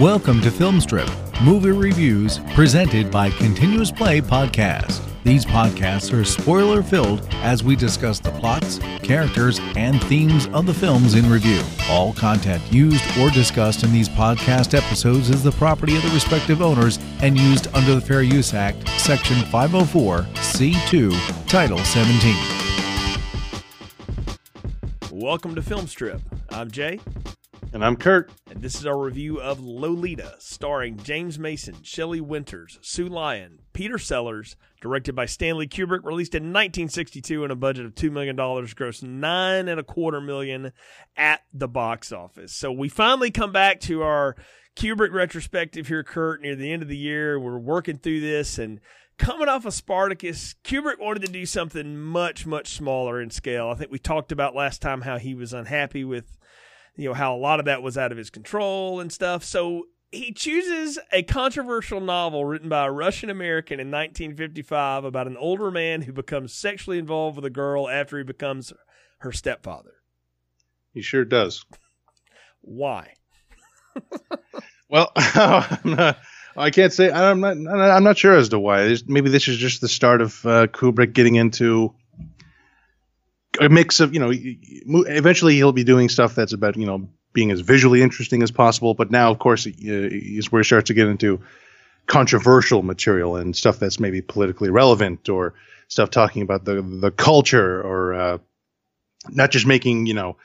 Welcome to Filmstrip, movie reviews presented by Continuous Play Podcast. These podcasts are spoiler filled as we discuss the plots, characters, and themes of the films in review. All content used or discussed in these podcast episodes is the property of the respective owners and used under the Fair Use Act, Section 504, C2, Title 17. Welcome to Filmstrip. I'm Jay, And I'm Kurt. and this is our review of Lolita, starring James Mason, Shelley Winters, Sue Lyon, Peter Sellers, directed by Stanley Kubrick, released in 1962 in a budget of $2 million, grossed nine and a quarter million at the box office. So we finally come back to our Kubrick retrospective here, Kurt, near the end of the year. We're working through this and coming off of Spartacus, Kubrick wanted to do something much, much smaller in scale. I think we talked about last time how he was unhappy with, you know, how a lot of that was out of his control and stuff. So he chooses a controversial novel written by a Russian American in 1955 about an older man who becomes sexually involved with a girl after he becomes her stepfather. He sure does. Why? Well, I'm not, I can't say. I'm not. I'm not sure as to why. Maybe this is just the start of uh, Kubrick getting into a mix of you know. Eventually, he'll be doing stuff that's about you know being as visually interesting as possible. But now, of course, uh, is where he starts to get into controversial material and stuff that's maybe politically relevant or stuff talking about the the culture or uh, not just making you know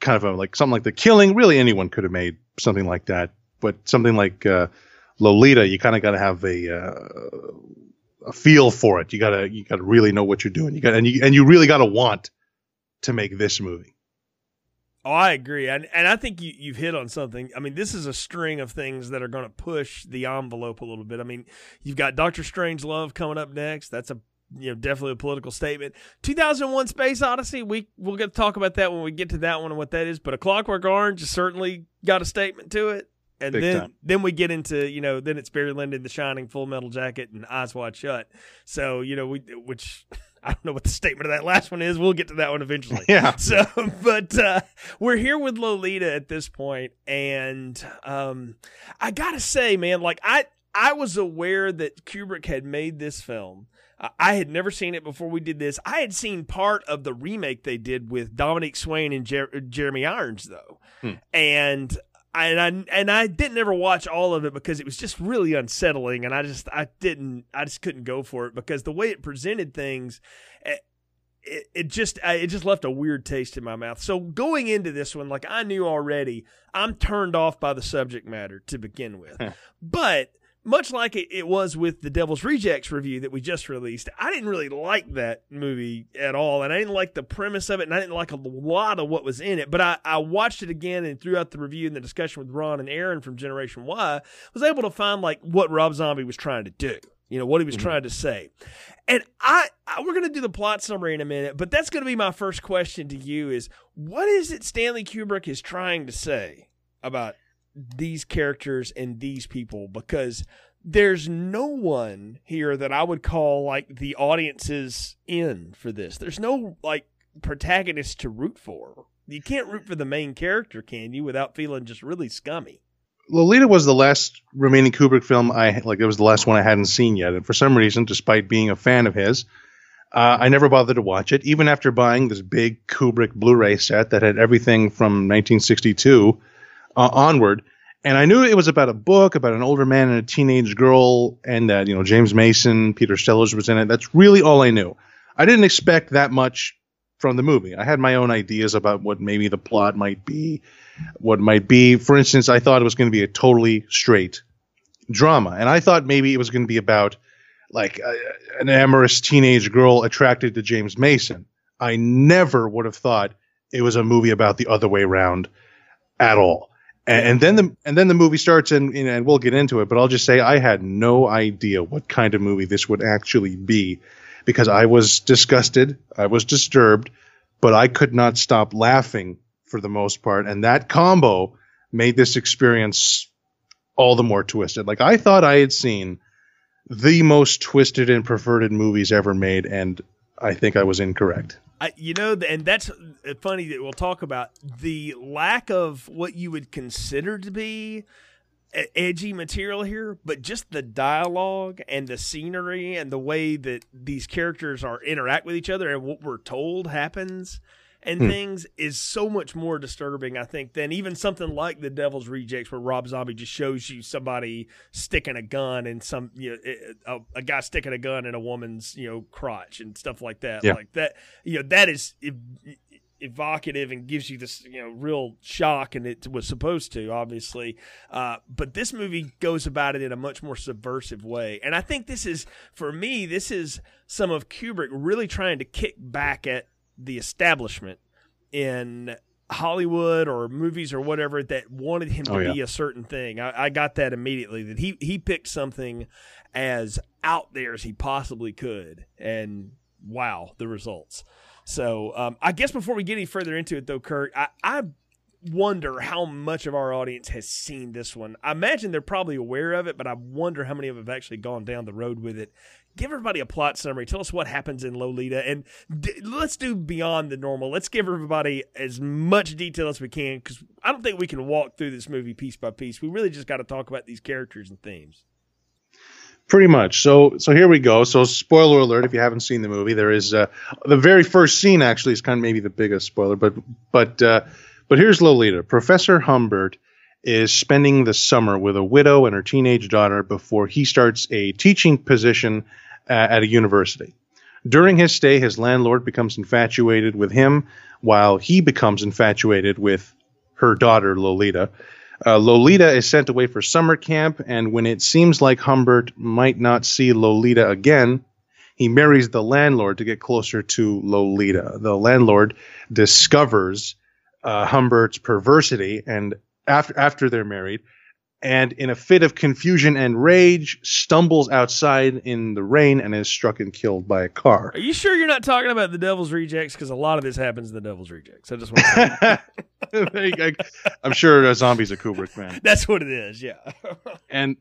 kind of a, like something like the killing. Really, anyone could have made something like that, but something like uh, Lolita, you kind of got to have a uh, a feel for it. You gotta you gotta really know what you're doing. You got and you and you really gotta want to make this movie. Oh, I agree, and and I think you you've hit on something. I mean, this is a string of things that are going to push the envelope a little bit. I mean, you've got Doctor Strangelove coming up next. That's a you know definitely a political statement. 2001: Space Odyssey. We we'll get to talk about that when we get to that one and what that is. But A Clockwork Orange has certainly got a statement to it. And Big then time. then we get into you know then it's Barry Lyndon, The Shining, Full Metal Jacket, and Eyes Wide Shut. So you know we which. I don't know what the statement of that last one is. We'll get to that one eventually. Yeah. So, but uh, we're here with Lolita at this point, and um, I gotta say, man, like I I was aware that Kubrick had made this film. Uh, I had never seen it before we did this. I had seen part of the remake they did with Dominique Swain and Jer- Jeremy Irons, though, Hmm. and. And I and I didn't ever watch all of it because it was just really unsettling, and I just I didn't I just couldn't go for it because the way it presented things, eh, it, it just it just left a weird taste in my mouth. So going into this one, like I knew already, I'm turned off by the subject matter to begin with. but much like it, was with the Devil's Rejects review that we just released, I didn't really like that movie at all, and I didn't like the premise of it, and I didn't like a lot of what was in it. But I, I watched it again, and throughout the review and the discussion with Ron and Aaron from Generation Y, was able to find like what Rob Zombie was trying to do. You know what he was mm-hmm. trying to say, and I, I we're gonna do the plot summary in a minute, but that's gonna be my first question to you: is what is it Stanley Kubrick is trying to say about these characters and these people? Because there's no one here that I would call like the audience's in for this. There's no like protagonist to root for. You can't root for the main character, can you, without feeling just really scummy? Lolita was the last remaining Kubrick film I like. It was the last one I hadn't seen yet, and for some reason, despite being a fan of his, uh, I never bothered to watch it. Even after buying this big Kubrick Blu-ray set that had everything from 1962 uh, onward, and I knew it was about a book about an older man and a teenage girl, and that you know James Mason, Peter Sellers was in it. That's really all I knew. I didn't expect that much from the movie. I had my own ideas about what maybe the plot might be, what might be. For instance, I thought it was going to be a totally straight drama, and I thought maybe it was going to be about like uh, an amorous teenage girl attracted to James Mason. I never would have thought it was a movie about the other way around at all. And, and then the and then the movie starts, and and we'll get into it. But I'll just say I had no idea what kind of movie this would actually be, because I was disgusted, I was disturbed, but I could not stop laughing for the most part, and that combo made this experience all the more twisted. Like I thought I had seen the most twisted and perverted movies ever made, and I think I was incorrect. I, you know, and that's uh, funny that we'll talk about the lack of what you would consider to be edgy material here, but just the dialogue and the scenery and the way that these characters are interact with each other and what we're told happens and hmm. things is so much more disturbing, I think, than even something like The Devil's Rejects, where Rob Zombie just shows you somebody sticking a gun and some, you know, a, a guy sticking a gun in a woman's, you know, crotch and stuff like that. Yeah. Like that, you know, that is evocative and gives you this you know real shock and it was supposed to obviously uh, but this movie goes about it in a much more subversive way and i think this is for me this is some of kubrick really trying to kick back at the establishment in Hollywood or movies or whatever that wanted him to oh, yeah. be a certain thing. I, I, got that immediately that he he picked something as out there as he possibly could, and wow, the results. So um, I guess before we get any further into it, though, Kurt, I, I wonder how much of our audience has seen this one. I imagine they're probably aware of it, but I wonder how many of them have actually gone down the road with it give everybody a plot summary. Tell us what happens in Lolita, and d- let's do beyond the normal. Let's give everybody as much detail as we can because I don't think we can walk through this movie piece by piece. We really just got to talk about these characters and themes. Pretty much. So, so here we go. So, spoiler alert: if you haven't seen the movie, there is uh, the very first scene. Actually, is kind of maybe the biggest spoiler, but but uh, but here's Lolita. Professor Humbert is spending the summer with a widow and her teenage daughter before he starts a teaching position uh, at a university. During his stay, his landlord becomes infatuated with him, while he becomes infatuated with her daughter, Lolita. Uh, Lolita is sent away for summer camp, and when it seems like Humbert might not see Lolita again, he marries the landlord to get closer to Lolita. The landlord discovers uh, Humbert's perversity, and after after they're married, and in a fit of confusion and rage, stumbles outside in the rain and is struck and killed by a car. Are you sure you're not talking about the Devil's Rejects? Because a lot of this happens in the Devil's Rejects. I just want to. I'm sure a zombie's a Kubrick fan. That's what it is. Yeah. and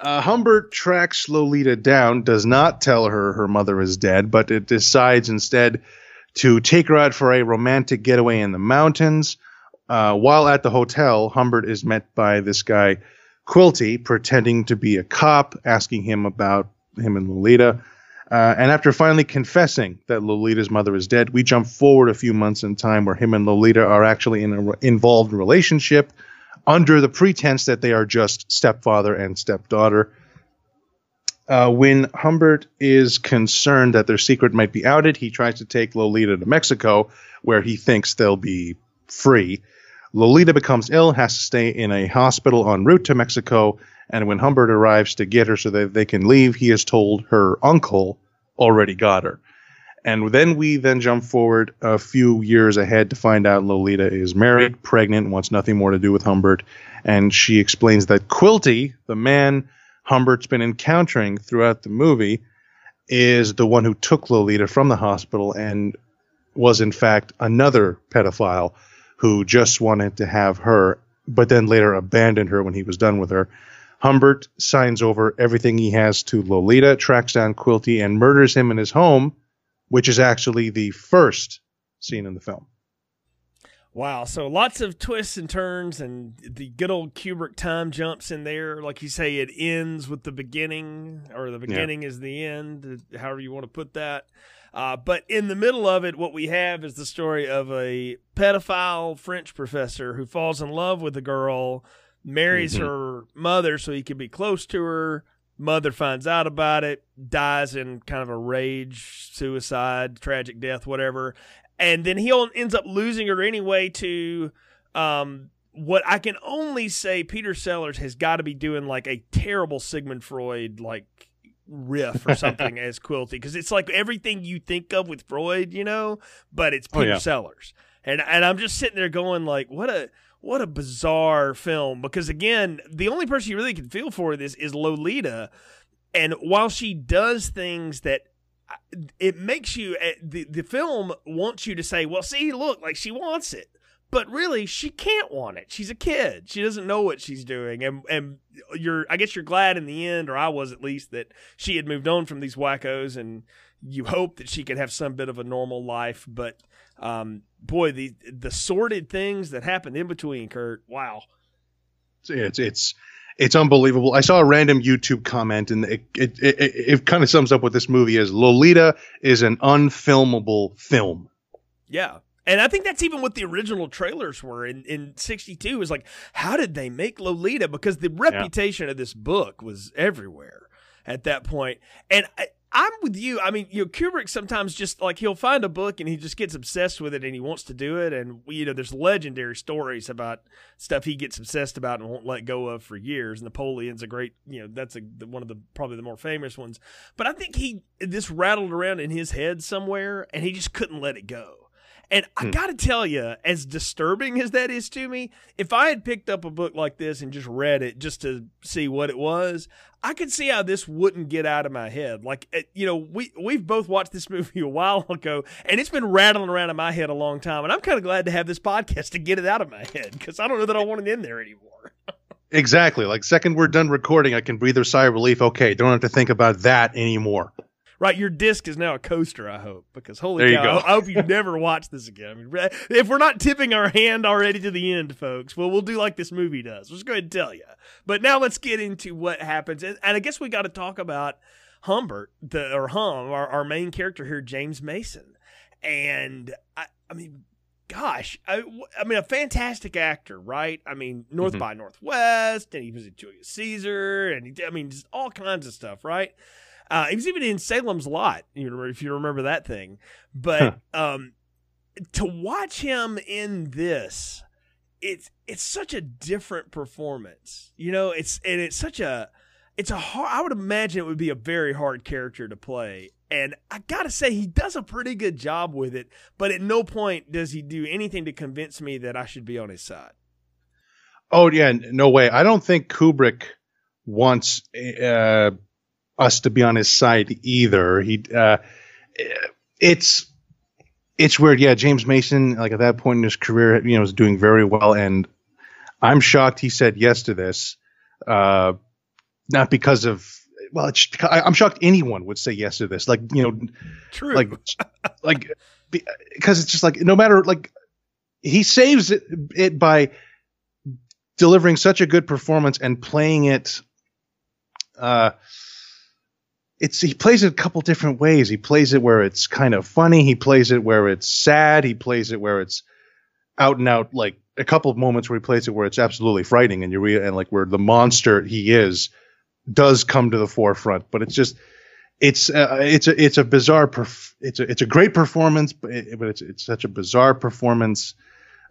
uh, Humbert tracks Lolita down, does not tell her her mother is dead, but it decides instead to take her out for a romantic getaway in the mountains. Uh, while at the hotel, Humbert is met by this guy Quilty pretending to be a cop, asking him about him and Lolita. Uh, and after finally confessing that Lolita's mother is dead, we jump forward a few months in time where him and Lolita are actually in an involved relationship under the pretense that they are just stepfather and stepdaughter. Uh, when Humbert is concerned that their secret might be outed, he tries to take Lolita to Mexico, where he thinks they'll be free. Lolita becomes ill, has to stay in a hospital en route to Mexico, and when Humbert arrives to get her so that they can leave, he is told her uncle already got her. And then we then jump forward a few years ahead to find out Lolita is married, pregnant, wants nothing more to do with Humbert, and she explains that Quilty, the man Humbert's been encountering throughout the movie, is the one who took Lolita from the hospital and was in fact another pedophile who just wanted to have her, but then later abandoned her when he was done with her. Humbert signs over everything he has to Lolita, tracks down Quilty, and murders him in his home, which is actually the first scene in the film. Wow, so lots of twists and turns, and the good old Kubrick time jumps in there. Like you say, it ends with the beginning, or the beginning yeah. is the end, however you want to put that. Uh, but in the middle of it, what we have is the story of a pedophile French professor who falls in love with a girl, marries mm-hmm. her mother so he can be close to her. Mother finds out about it, dies in kind of a rage, suicide, tragic death, whatever. And then he ends up losing her anyway to um, what I can only say Peter Sellers has got to be doing like a terrible Sigmund Freud like riff or something as Quilty because it's like everything you think of with Freud, you know, but it's Peter oh, yeah. Sellers. And and I'm just sitting there going like, what a what a bizarre film because again, the only person you really can feel for this is Lolita, and while she does things that uh, it makes you eh, the the film wants you to say, well, see, look, like she wants it but really she can't want it she's a kid she doesn't know what she's doing and and you're i guess you're glad in the end or i was at least that she had moved on from these wackos and you hope that she could have some bit of a normal life but um, boy the the sordid things that happened in between kurt wow it's it's it's unbelievable. I saw a random YouTube comment, and it it, it, it kind of sums up what this movie is. Lolita is an unfilmable film. Yeah. And I think that's even what the original trailers were in, in 62 was like, how did they make Lolita? Because the reputation yeah. of this book was everywhere at that point. And I, I'm with you. I mean, you know, Kubrick sometimes just like he'll find a book and he just gets obsessed with it and he wants to do it. And you know, there's legendary stories about stuff he gets obsessed about and won't let go of for years. Napoleon's a great, you know, that's a one of the probably the more famous ones. But I think he this rattled around in his head somewhere and he just couldn't let it go. And I hmm. got to tell you, as disturbing as that is to me, if I had picked up a book like this and just read it just to see what it was, I could see how this wouldn't get out of my head. Like, eh, you know, we we've both watched this movie a while ago, and it's been rattling around in my head a long time. And I'm kind of glad to have this podcast to get it out of my head because I don't know that I want it in there anymore. exactly. Like, second we're done recording, I can breathe a sigh of relief. Okay, don't have to think about that anymore. Right, your disc is now a coaster. I hope because holy there cow, I hope you never watch this again. I mean, if we're not tipping our hand already to the end, folks, well, we'll do like this movie does. Let's go ahead and tell you. But now let's get into what happens, and, and I guess we got to talk about Humbert, the or Hum, our, our main character here, James Mason, and I, I mean, gosh, I, I, mean, a fantastic actor, right? I mean, North mm-hmm. by Northwest, and he was in Julius Caesar, and he, I mean, just all kinds of stuff, right? Uh, he was even in Salem's Lot, if you remember that thing. But huh. um, to watch him in this, it's it's such a different performance. You know, it's and it's such a it's a hard. I would imagine it would be a very hard character to play. And I gotta say, he does a pretty good job with it. But at no point does he do anything to convince me that I should be on his side. Oh yeah, no way. I don't think Kubrick wants uh, us to be on his side either. He, uh, it's it's weird. Yeah, James Mason, like at that point in his career, you know, was doing very well, and I'm shocked he said yes to this. Uh, not because of well, it's, I, am shocked anyone would say yes to this. Like you know, true. Like like because it's just like no matter like he saves it, it by delivering such a good performance and playing it. Uh, it's he plays it a couple different ways. He plays it where it's kind of funny. He plays it where it's sad. He plays it where it's out and out like a couple of moments where he plays it where it's absolutely frightening and you re- and like where the monster he is does come to the forefront. But it's just it's uh, it's a it's a bizarre perf- it's a it's a great performance, but it, but it's it's such a bizarre performance.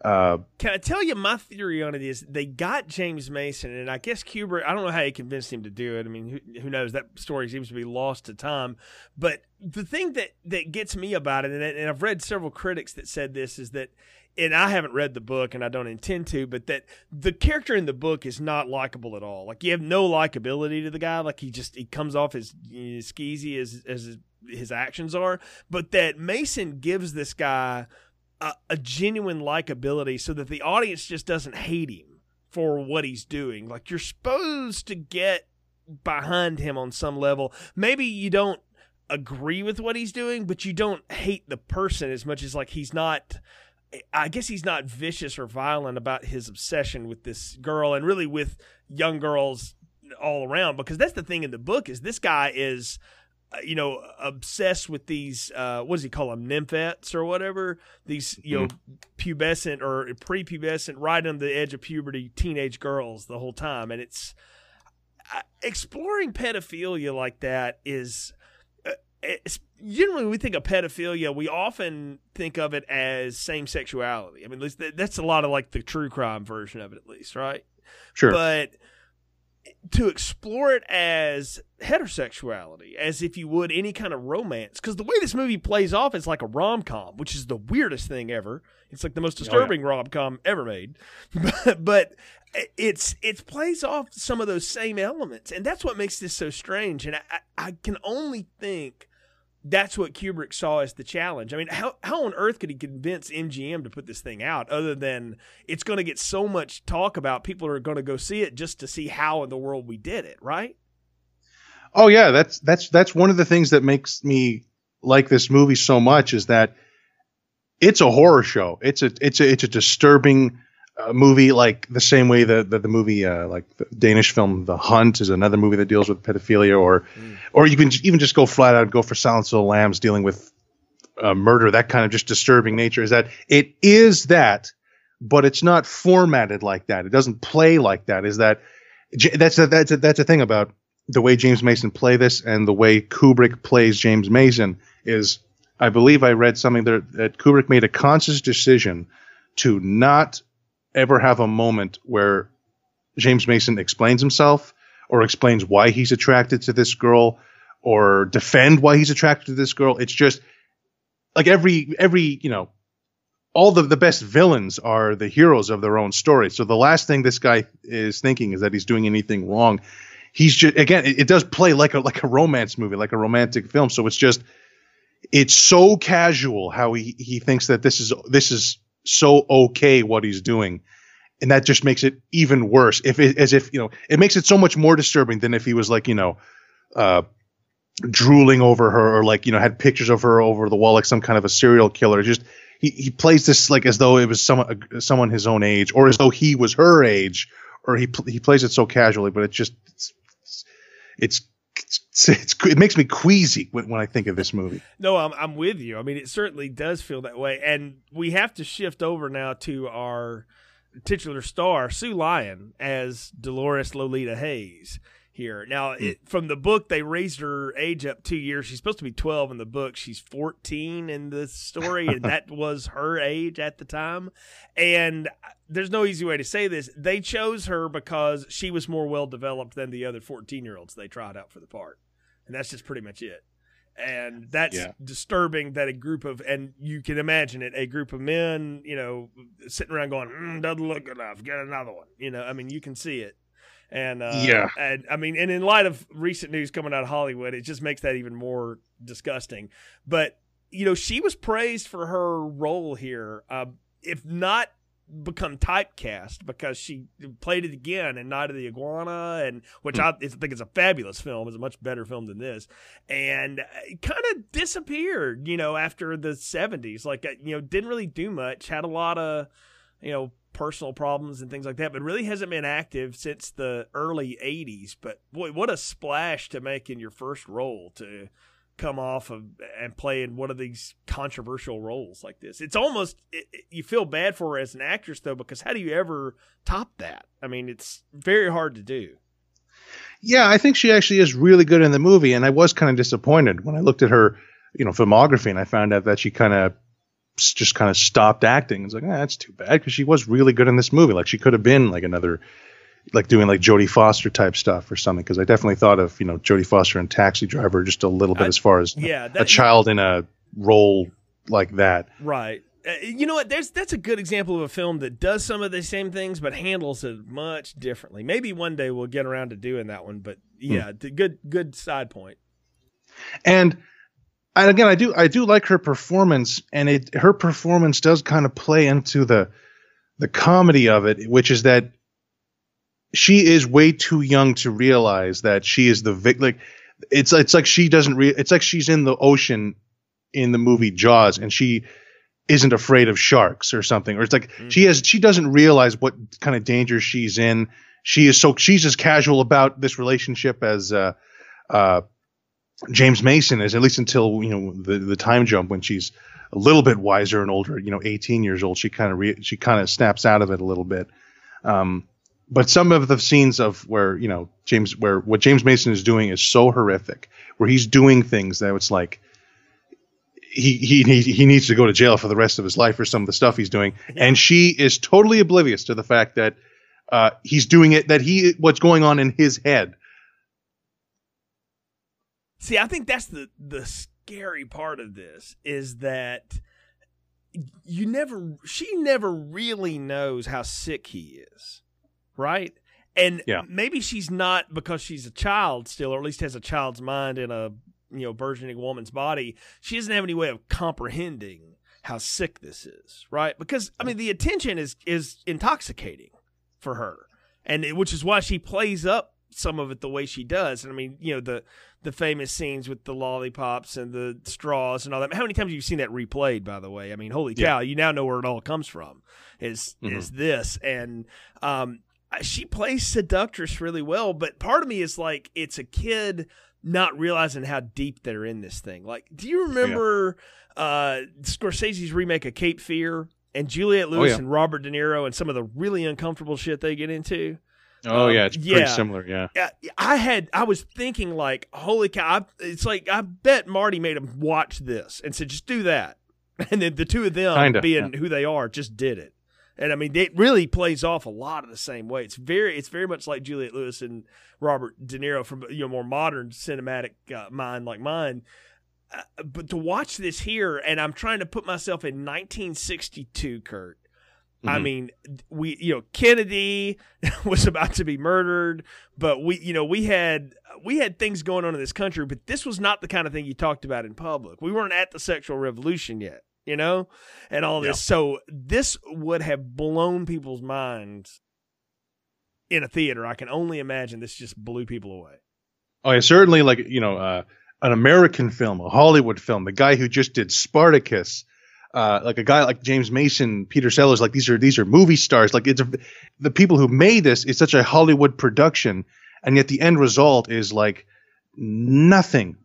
Uh, Can I tell you my theory on it is they got James Mason, and I guess Kubrick. I don't know how he convinced him to do it. I mean, who, who knows? That story seems to be lost to time. But the thing that that gets me about it, and, and I've read several critics that said this, is that and I haven't read the book and I don't intend to, but that the character in the book is not likable at all. Like you have no likability to the guy. Like he just he comes off as, as skeezy as as his actions are. But that Mason gives this guy a, a genuine likability so that the audience just doesn't hate him for what he's doing. Like you're supposed to get behind him on some level. Maybe you don't agree with what he's doing, but you don't hate the person as much as like he's not I guess he's not vicious or violent about his obsession with this girl and really with young girls all around because that's the thing in the book is this guy is you know, obsessed with these, uh, what does he call them, nymphets or whatever? These, you know, mm-hmm. pubescent or prepubescent, right on the edge of puberty teenage girls the whole time. And it's uh, exploring pedophilia like that is, uh, it's, generally when we think of pedophilia, we often think of it as same sexuality. I mean, that's a lot of like the true crime version of it, at least, right? Sure. But to explore it as heterosexuality, as if you would any kind of romance. Because the way this movie plays off is like a rom com, which is the weirdest thing ever. It's like the most disturbing oh, yeah. rom com ever made. but, but it's it plays off some of those same elements, and that's what makes this so strange. And I, I can only think that's what Kubrick saw as the challenge. I mean, how how on earth could he convince MGM to put this thing out other than it's going to get so much talk about people are going to go see it just to see how in the world we did it, right? Oh yeah, that's that's that's one of the things that makes me like this movie so much is that it's a horror show. It's a it's a it's a disturbing a movie like the same way that the, the, movie uh, like the Danish film The Hunt is another movie that deals with pedophilia, or mm. or you can even just go flat out and go for Silence of the Lambs dealing with uh, murder, that kind of just disturbing nature. Is that it is that, but it's not formatted like that. It doesn't play like that. Is that that's a, that's a, that's a thing about the way James Mason play this and the way Kubrick plays James Mason is I believe I read something that, that Kubrick made a conscious decision to not ever have a moment where James Mason explains himself or explains why he's attracted to this girl or defend why he's attracted to this girl. It's just like every every, you know, all the, the best villains are the heroes of their own story. So the last thing this guy is thinking is that he's doing anything wrong. He's just again, it, it does play like a like a romance movie, like a romantic film. So it's just it's so casual how he, he thinks that this is this is so okay what he's doing. And that just makes it even worse. If it, as if you know it makes it so much more disturbing than if he was like you know uh, drooling over her or like you know had pictures of her over the wall like some kind of a serial killer. Just he, he plays this like as though it was someone uh, someone his own age or as though he was her age or he he plays it so casually but it just it's, it's it's, it's, it makes me queasy when, when I think of this movie. No, I'm I'm with you. I mean, it certainly does feel that way, and we have to shift over now to our titular star, Sue Lyon, as Dolores Lolita Hayes here. Now, hmm. it, from the book, they raised her age up two years. She's supposed to be 12 in the book. She's 14 in the story, and that was her age at the time. And there's no easy way to say this. They chose her because she was more well developed than the other 14 year olds they tried out for the part. And that's just pretty much it. And that's yeah. disturbing that a group of, and you can imagine it, a group of men, you know, sitting around going, mm, doesn't look enough, get another one. You know, I mean, you can see it and uh, yeah, and I mean, and in light of recent news coming out of Hollywood, it just makes that even more disgusting. But you know, she was praised for her role here, uh, if not become typecast because she played it again in Night of the Iguana, and which mm. I think is a fabulous film. It's a much better film than this, and kind of disappeared. You know, after the seventies, like uh, you know, didn't really do much. Had a lot of you know personal problems and things like that, but really hasn't been active since the early 80s. But boy, what a splash to make in your first role to come off of and play in one of these controversial roles like this. It's almost it, it, you feel bad for her as an actress though because how do you ever top that? I mean, it's very hard to do. Yeah, I think she actually is really good in the movie and I was kind of disappointed when I looked at her, you know, filmography and I found out that she kind of just kind of stopped acting. It's like, ah, that's too bad because she was really good in this movie. Like she could have been like another, like doing like Jodie Foster type stuff or something. Because I definitely thought of you know Jodie Foster and Taxi Driver just a little bit I, as far as yeah, that, a child in a role like that. Right. Uh, you know what? There's that's a good example of a film that does some of the same things but handles it much differently. Maybe one day we'll get around to doing that one. But hmm. yeah, good good side point. And and again, I do I do like her performance, and it her performance does kind of play into the the comedy of it, which is that she is way too young to realize that she is the victim. Like it's it's like she doesn't. Re- it's like she's in the ocean in the movie Jaws, and she isn't afraid of sharks or something, or it's like mm-hmm. she has she doesn't realize what kind of danger she's in. She is so she's as casual about this relationship as uh, uh, James Mason is at least until you know the the time jump when she's a little bit wiser and older, you know, 18 years old, she kind of re- she kind of snaps out of it a little bit. Um, but some of the scenes of where you know James where what James Mason is doing is so horrific, where he's doing things that it's like he he he needs to go to jail for the rest of his life for some of the stuff he's doing, yeah. and she is totally oblivious to the fact that uh, he's doing it that he what's going on in his head See, I think that's the the scary part of this is that you never she never really knows how sick he is. Right? And yeah. maybe she's not because she's a child still, or at least has a child's mind in a you know burgeoning woman's body. She doesn't have any way of comprehending how sick this is, right? Because I mean, the attention is is intoxicating for her, and it, which is why she plays up some of it the way she does. And I mean, you know, the the famous scenes with the lollipops and the straws and all that. How many times have you seen that replayed? By the way, I mean, holy cow! You now know where it all comes from. Is mm-hmm. is this and um, she plays seductress really well, but part of me is like it's a kid not realizing how deep they're in this thing. Like, do you remember yeah. uh, Scorsese's remake of Cape Fear and Juliette Lewis oh, yeah. and Robert De Niro and some of the really uncomfortable shit they get into? Oh um, yeah, it's pretty similar. Yeah. I had I was thinking like, holy cow! I, it's like I bet Marty made him watch this and said, just do that, and then the two of them Kinda, being yeah. who they are just did it. And I mean, it really plays off a lot of the same way. It's very, it's very much like Juliette Lewis and Robert De Niro from you know more modern cinematic uh, mind like mine. Uh, but to watch this here, and I'm trying to put myself in 1962, Kurt. Mm-hmm. I mean, we, you know, Kennedy was about to be murdered, but we, you know, we had we had things going on in this country, but this was not the kind of thing you talked about in public. We weren't at the sexual revolution yet you know, and all this. Yeah. So this would have blown people's minds in a theater. I can only imagine this just blew people away. Oh, yeah, certainly like, you know, uh, an American film, a Hollywood film, the guy who just did Spartacus, uh, like a guy like James Mason, Peter Sellers, like these are these are movie stars. Like it's a, the people who made this is such a Hollywood production, and yet the end result is like nothing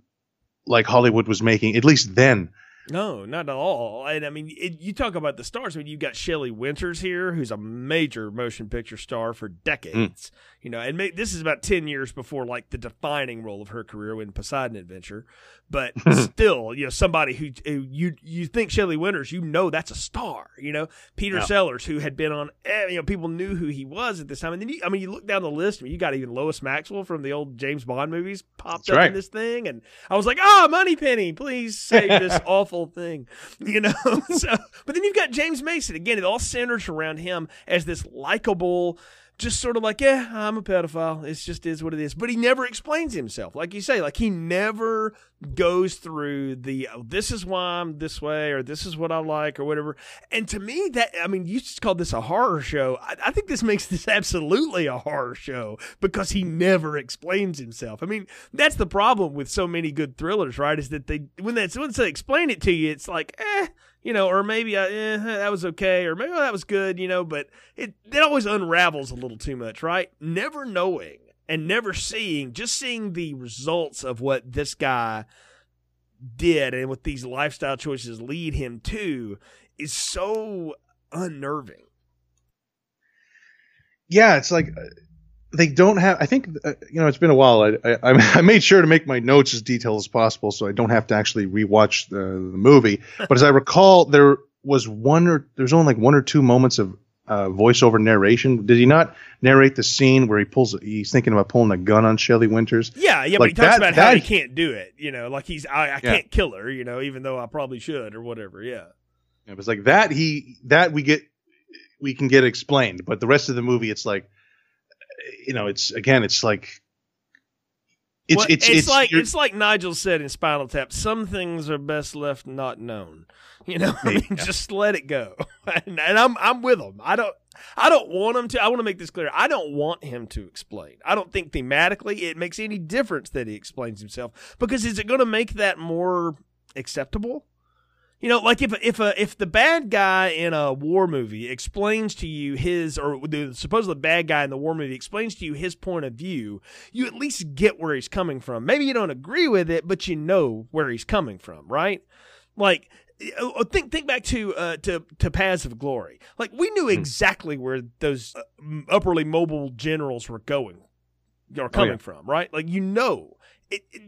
like Hollywood was making, at least then. No, not at all. And I mean, it, you talk about the stars. I mean, you've got Shelley Winters here, who's a major motion picture star for decades. Mm. You know, and this is about ten years before like the defining role of her career in Poseidon Adventure. But still, you know, somebody who, who, you you think Shelley Winters, you know, that's a star. You know, Peter yeah. Sellers, who had been on, you know, people knew who he was at this time. And then, you, I mean, you look down the list. I mean, you got even Lois Maxwell from the old James Bond movies popped that's up right. in this thing, and I was like, ah, oh, Moneypenny, please save this awful thing. You know, so but then you've got James Mason again. It all centers around him as this likable just sort of like, yeah, I'm a pedophile. It just is what it is. But he never explains himself. Like you say, like he never goes through the, oh, this is why I'm this way or this is what I like or whatever. And to me, that, I mean, you just called this a horror show. I, I think this makes this absolutely a horror show because he never explains himself. I mean, that's the problem with so many good thrillers, right? Is that they, when, that's, once they explain it to you, it's like, eh, you know, or maybe I, eh, that was okay, or maybe oh, that was good, you know, but it it always unravels a little too much, right? Never knowing and never seeing, just seeing the results of what this guy did and what these lifestyle choices lead him to is so unnerving. Yeah, it's like uh, they don't have. I think uh, you know it's been a while. I, I, I made sure to make my notes as detailed as possible, so I don't have to actually rewatch the, the movie. but as I recall, there was one or there's only like one or two moments of uh, voiceover narration. Did he not narrate the scene where he pulls? He's thinking about pulling a gun on Shelley Winters. Yeah, yeah. Like but he talks that, about that, how he can't do it. You know, like he's I, I yeah. can't kill her. You know, even though I probably should or whatever. Yeah. It was like that. He that we get we can get explained, but the rest of the movie, it's like you know, it's again, it's like it's well, it's, it's, it's, like it's like Nigel said in Spinal Tap. Some things are best left not known. You know, I mean, yeah. just let it go. and, and, I'm I'm with him. I don't I don't want him to. I want to make this clear. I don't want him to explain. I don't think thematically it makes any difference that he explains himself because is it going to make that more acceptable? You know, like if if a if the bad guy in a war movie explains to you his or the supposedly bad guy in the war movie explains to you his point of view, you at least get where he's coming from. Maybe you don't agree with it, but you know where he's coming from, right? Like uh, uh, think think back to uh, to to Paths of Glory. Like we knew hmm. exactly where those uh, upperly mobile generals were going or coming oh, yeah. from, right? Like you know, it, it,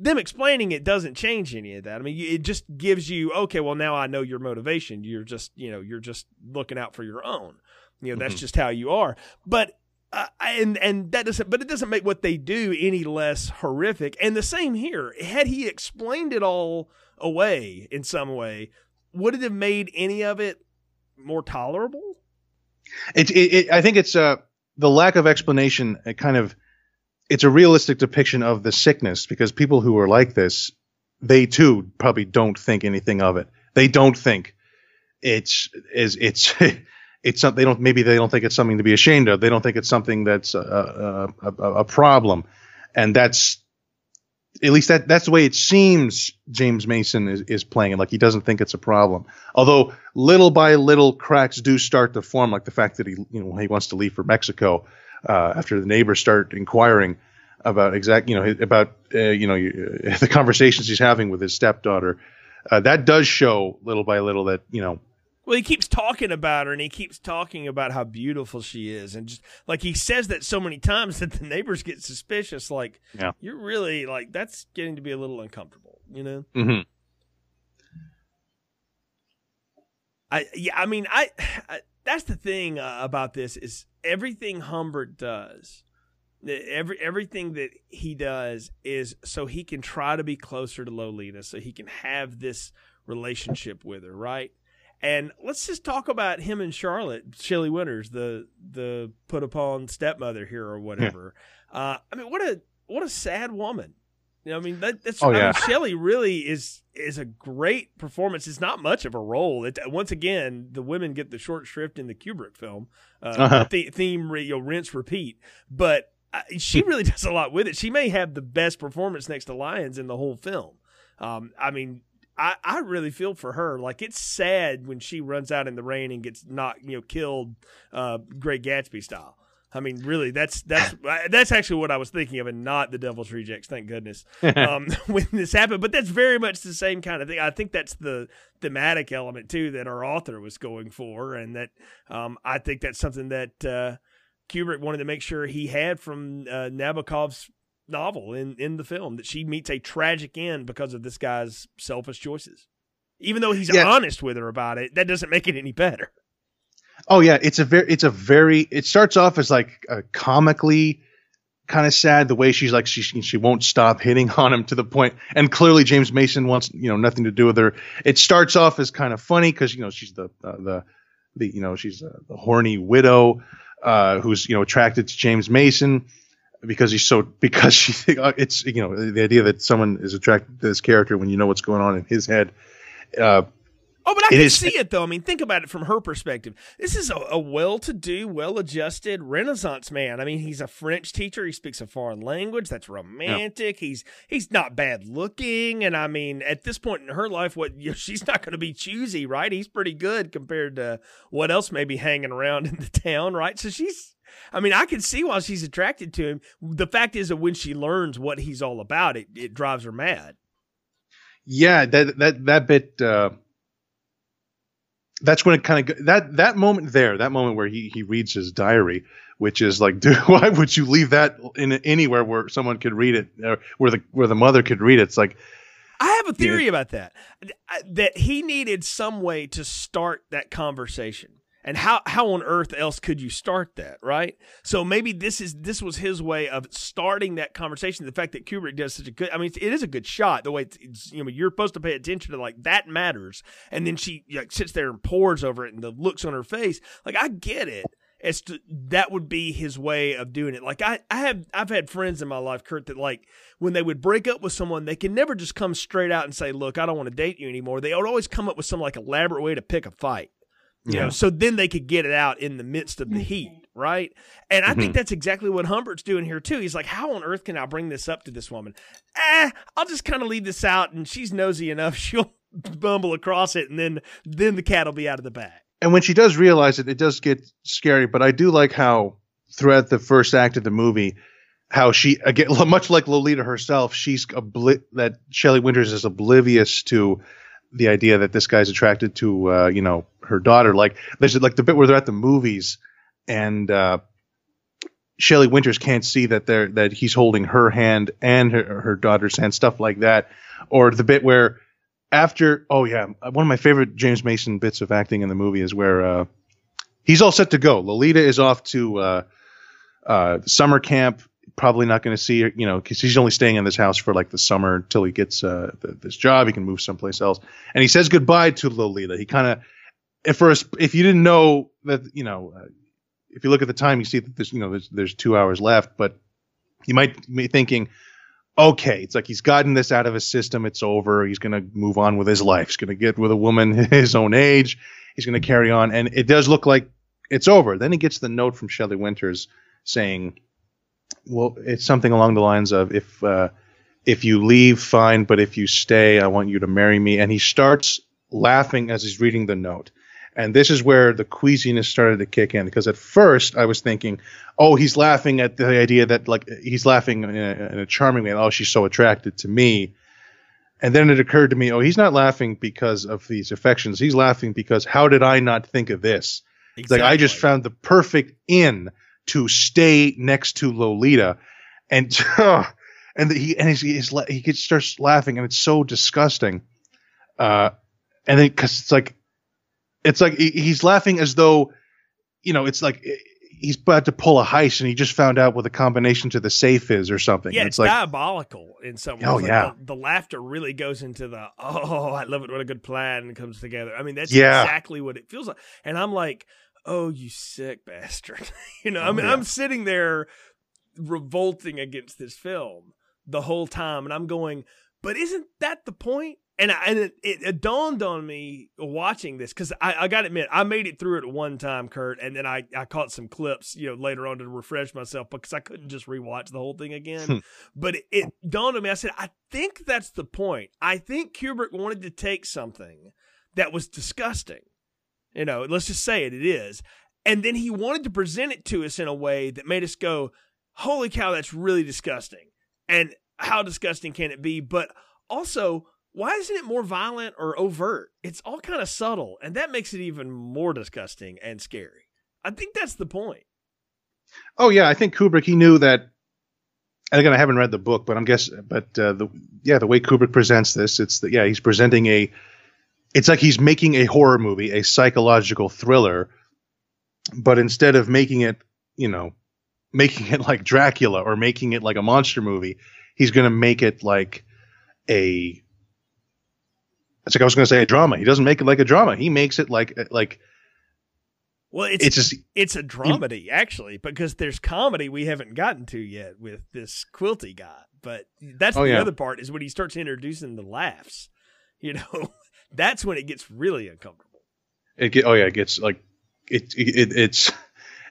them explaining it doesn't change any of that. I mean, it just gives you okay. Well, now I know your motivation. You're just you know you're just looking out for your own. You know that's mm-hmm. just how you are. But uh, and and that doesn't but it doesn't make what they do any less horrific. And the same here. Had he explained it all away in some way, would it have made any of it more tolerable? It, it, it I think it's uh the lack of explanation. It kind of it's a realistic depiction of the sickness because people who are like this, they too probably don't think anything of it. They don't think it's is it's it's something they don't maybe they don't think it's something to be ashamed of. They don't think it's something that's a, a, a, a problem, and that's at least that that's the way it seems James Mason is, is playing it. Like he doesn't think it's a problem. Although little by little cracks do start to form, like the fact that he you know he wants to leave for Mexico uh, after the neighbors start inquiring about exact you know about uh, you know the conversations he's having with his stepdaughter. Uh, that does show little by little that you know well, he keeps talking about her and he keeps talking about how beautiful she is. And just like he says that so many times that the neighbors get suspicious. Like, yeah. you're really like, that's getting to be a little uncomfortable, you know? Mm-hmm. I, yeah, I mean, I, I that's the thing uh, about this is everything Humbert does. Every everything that he does is so he can try to be closer to Lolita, so he can have this relationship with her, right? And let's just talk about him and Charlotte, Shelley Winters, the the put upon stepmother here or whatever. Yeah. Uh, I mean, what a what a sad woman. You know, I mean, that, that's oh, yeah. I mean, Shelley really is is a great performance. It's not much of a role. It, once again, the women get the short shrift in the Kubrick film. Uh, uh-huh. th- theme, you know, rinse, repeat. But uh, she really does a lot with it. She may have the best performance next to Lyons in the whole film. Um, I mean, I, I really feel for her. Like it's sad when she runs out in the rain and gets knocked, you know, killed, uh, Great Gatsby style. I mean, really, that's that's that's actually what I was thinking of, and not the Devil's Rejects. Thank goodness um, when this happened. But that's very much the same kind of thing. I think that's the thematic element too that our author was going for, and that um, I think that's something that uh, Kubrick wanted to make sure he had from uh, Nabokov's novel in, in the film that she meets a tragic end because of this guy's selfish choices. Even though he's yeah. honest with her about it, that doesn't make it any better. Oh yeah, it's a very it's a very it starts off as like a comically kind of sad the way she's like she she won't stop hitting on him to the point and clearly James Mason wants you know nothing to do with her. It starts off as kind of funny cuz you know she's the uh, the the you know she's a, the horny widow uh, who's you know attracted to James Mason because he's so because she uh, it's you know the idea that someone is attracted to this character when you know what's going on in his head. Uh, oh, but I can is, see it though. I mean, think about it from her perspective. This is a, a well-to-do, well-adjusted Renaissance man. I mean, he's a French teacher. He speaks a foreign language. That's romantic. Yeah. He's he's not bad looking, and I mean, at this point in her life, what you know, she's not going to be choosy, right? He's pretty good compared to what else may be hanging around in the town, right? So she's I mean, I can see why she's attracted to him. The fact is that when she learns what he's all about, it it drives her mad. Yeah, that that that bit. Uh, that's when it kind of that that moment there, that moment where he he reads his diary, which is like, dude, why would you leave that in anywhere where someone could read it, or where the where the mother could read it? It's like. I have a theory about that. That he needed some way to start that conversation and how how on earth else could you start that, right? So maybe this is this was his way of starting that conversation. The fact that Kubrick does such a good, I mean, it is a good shot. The way it's, it's you know you're supposed to pay attention to like that matters, and then she like sits there and pores over it, and the looks on her face, like I get it. As to, that would be his way of doing it. Like I, I have, I've had friends in my life, Kurt, that like when they would break up with someone, they can never just come straight out and say, "Look, I don't want to date you anymore." They would always come up with some like elaborate way to pick a fight. You yeah. know, so then they could get it out in the midst of the heat, right? And I mm-hmm. think that's exactly what Humbert's doing here too. He's like, how on earth can I bring this up to this woman? Eh, I'll just kind of leave this out, and she's nosy enough; she'll bumble across it, and then then the cat will be out of the bag. And when she does realize it, it does get scary. But I do like how throughout the first act of the movie, how she again, much like Lolita herself, she's obli- that Shelley Winters is oblivious to the idea that this guy's attracted to uh, you know her daughter. Like there's like the bit where they're at the movies and uh, Shelley Winters can't see that they're that he's holding her hand and her, her daughter's hand, stuff like that. Or the bit where after oh yeah, one of my favorite James Mason bits of acting in the movie is where uh, he's all set to go. Lolita is off to uh, uh, summer camp probably not going to see her, you know, because he's only staying in this house for like the summer until he gets uh, this job. He can move someplace else. And he says goodbye to Lolita. He kind of, at first, if you didn't know that, you know, uh, if you look at the time, you see that there's, you know, there's, there's two hours left, but you might be thinking, okay, it's like he's gotten this out of his system. It's over. He's going to move on with his life. He's going to get with a woman his own age. He's going to carry on. And it does look like it's over. Then he gets the note from Shelley Winters saying, "Well, it's something along the lines of if uh, if you leave, fine, but if you stay, I want you to marry me." And he starts laughing as he's reading the note. And this is where the queasiness started to kick in because at first I was thinking, oh, he's laughing at the idea that like he's laughing in a, in a charming way. Oh, she's so attracted to me. And then it occurred to me, oh, he's not laughing because of these affections. He's laughing because how did I not think of this? Exactly. Like I just found the perfect in to stay next to Lolita, and and he and he's, he's, he gets starts laughing, and it's so disgusting. Uh, and then because it's like, it's like he's laughing as though, you know, it's like he's about to pull a heist and he just found out what the combination to the safe is or something. Yeah, it's, it's like, diabolical in some ways. Oh like yeah, the, the, laughter really goes into the oh, I love it when a good plan comes together. I mean, that's yeah. exactly what it feels like. And I'm like, oh, you sick bastard. you know, I mean, oh, yeah. I'm sitting there revolting against this film the whole time, and I'm going, but isn't that the point? and, I, and it, it, it, dawned on me watching this because I, I got to admit I made it through it one time, Kurt, and then I, I caught some clips you know later on to refresh myself because I couldn't just rewatch the whole thing again. Hmm. but it, it dawned on me. I said I think that's the point. I think Kubrick wanted to take something that was disgusting, you know, let's just say it, it is, and then he wanted to present it to us in a way that made us go, "Holy cow, that's really disgusting!" And how disgusting can it be? But also why isn't it more violent or overt? It's all kind of subtle, and that makes it even more disgusting and scary. I think that's the point. Oh yeah, I think Kubrick he knew that. And again, I haven't read the book, but I'm guessing. But uh, the yeah, the way Kubrick presents this, it's the, yeah, he's presenting a. It's like he's making a horror movie, a psychological thriller, but instead of making it, you know, making it like Dracula or making it like a monster movie, he's going to make it like a it's like I was going to say a drama. He doesn't make it like a drama. He makes it like like. Well, it's it's, just, it's a dramedy actually because there's comedy we haven't gotten to yet with this Quilty guy. But that's oh, the yeah. other part is when he starts introducing the laughs. You know, that's when it gets really uncomfortable. It get oh yeah, it gets like it, it it's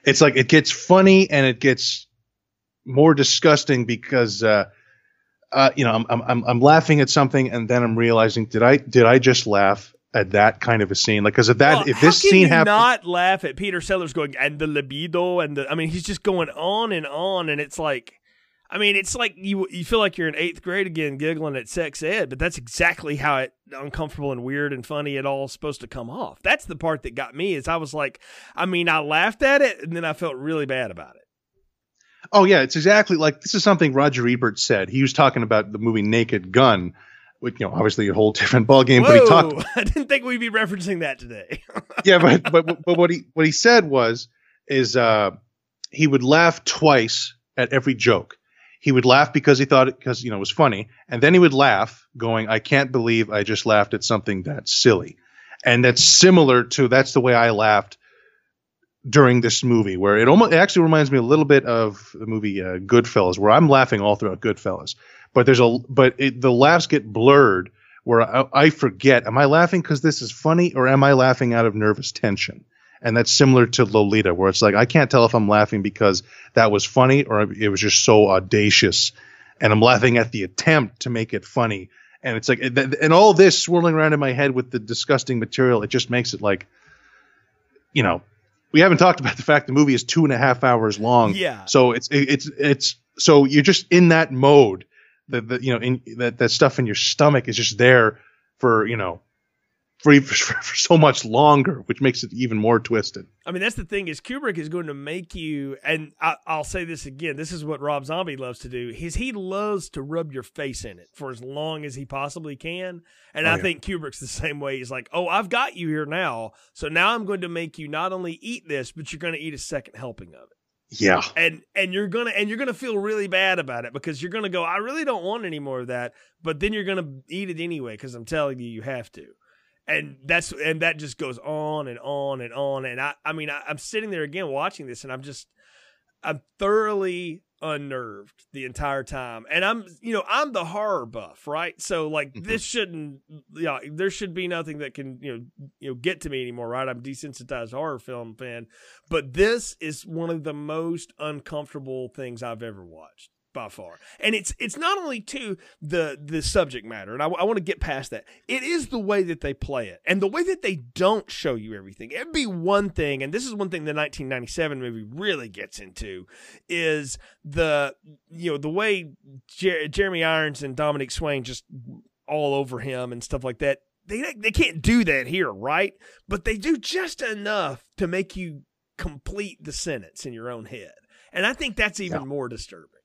it's like it gets funny and it gets more disgusting because uh, uh, you know, I'm, I'm I'm laughing at something, and then I'm realizing, did I did I just laugh at that kind of a scene? Like, because if that well, if this scene happens, not laugh at Peter Sellers going and the libido and the, I mean, he's just going on and on, and it's like, I mean, it's like you you feel like you're in eighth grade again, giggling at sex ed, but that's exactly how it uncomfortable and weird and funny it all supposed to come off. That's the part that got me. Is I was like, I mean, I laughed at it, and then I felt really bad about it. Oh yeah, it's exactly like this is something Roger Ebert said. He was talking about the movie Naked Gun, which you know obviously a whole different ballgame. But he talked. I didn't think we'd be referencing that today. yeah, but, but but what he what he said was is uh, he would laugh twice at every joke. He would laugh because he thought it because you know it was funny, and then he would laugh, going, "I can't believe I just laughed at something that's silly," and that's similar to that's the way I laughed during this movie, where it almost it actually reminds me a little bit of the movie uh, Goodfellas, where I'm laughing all throughout Goodfellas, but there's a but it, the laughs get blurred where I, I forget, am I laughing because this is funny or am I laughing out of nervous tension? And that's similar to Lolita, where it's like I can't tell if I'm laughing because that was funny or it was just so audacious, and I'm laughing at the attempt to make it funny. And it's like, and all this swirling around in my head with the disgusting material, it just makes it like, you know, we haven't talked about the fact the movie is two and a half hours long. Yeah. So it's it's it's so you're just in that mode that the you know in that that stuff in your stomach is just there for you know for, for, for, so much longer, which makes it even more twisted. I mean, that's the thing is Kubrick is going to make you, and I, will say this again. This is what Rob Zombie loves to do. Is he loves to rub your face in it for as long as he possibly can. And oh, I yeah. think Kubrick's the same way. He's like, oh, I've got you here now, so now I'm going to make you not only eat this, but you're going to eat a second helping of it. Yeah. And and you're gonna and you're gonna feel really bad about it because you're gonna go, I really don't want any more of that, but then you're gonna eat it anyway because I'm telling you you have to and that's and that just goes on and on and on and i i mean I, i'm sitting there again watching this and i'm just i'm thoroughly unnerved the entire time. And I'm, you know, I'm the horror buff, right? So like mm-hmm. this shouldn't, yeah, you know, there should be nothing that can, you know, you know, get to me anymore, right? I'm desensitized horror film fan, but this is one of the most uncomfortable things I've ever watched by far. And it's it's not only to the the subject matter, and I, I want to get past that. It is the way that they play it, and the way that they don't show you everything. It'd be one thing, and this is one thing the 1997 movie really gets into, is the you know the way Jer- Jeremy Irons and Dominique Swain just all over him and stuff like that. They they can't do that here, right? But they do just enough to make you complete the sentence in your own head. And I think that's even yeah. more disturbing.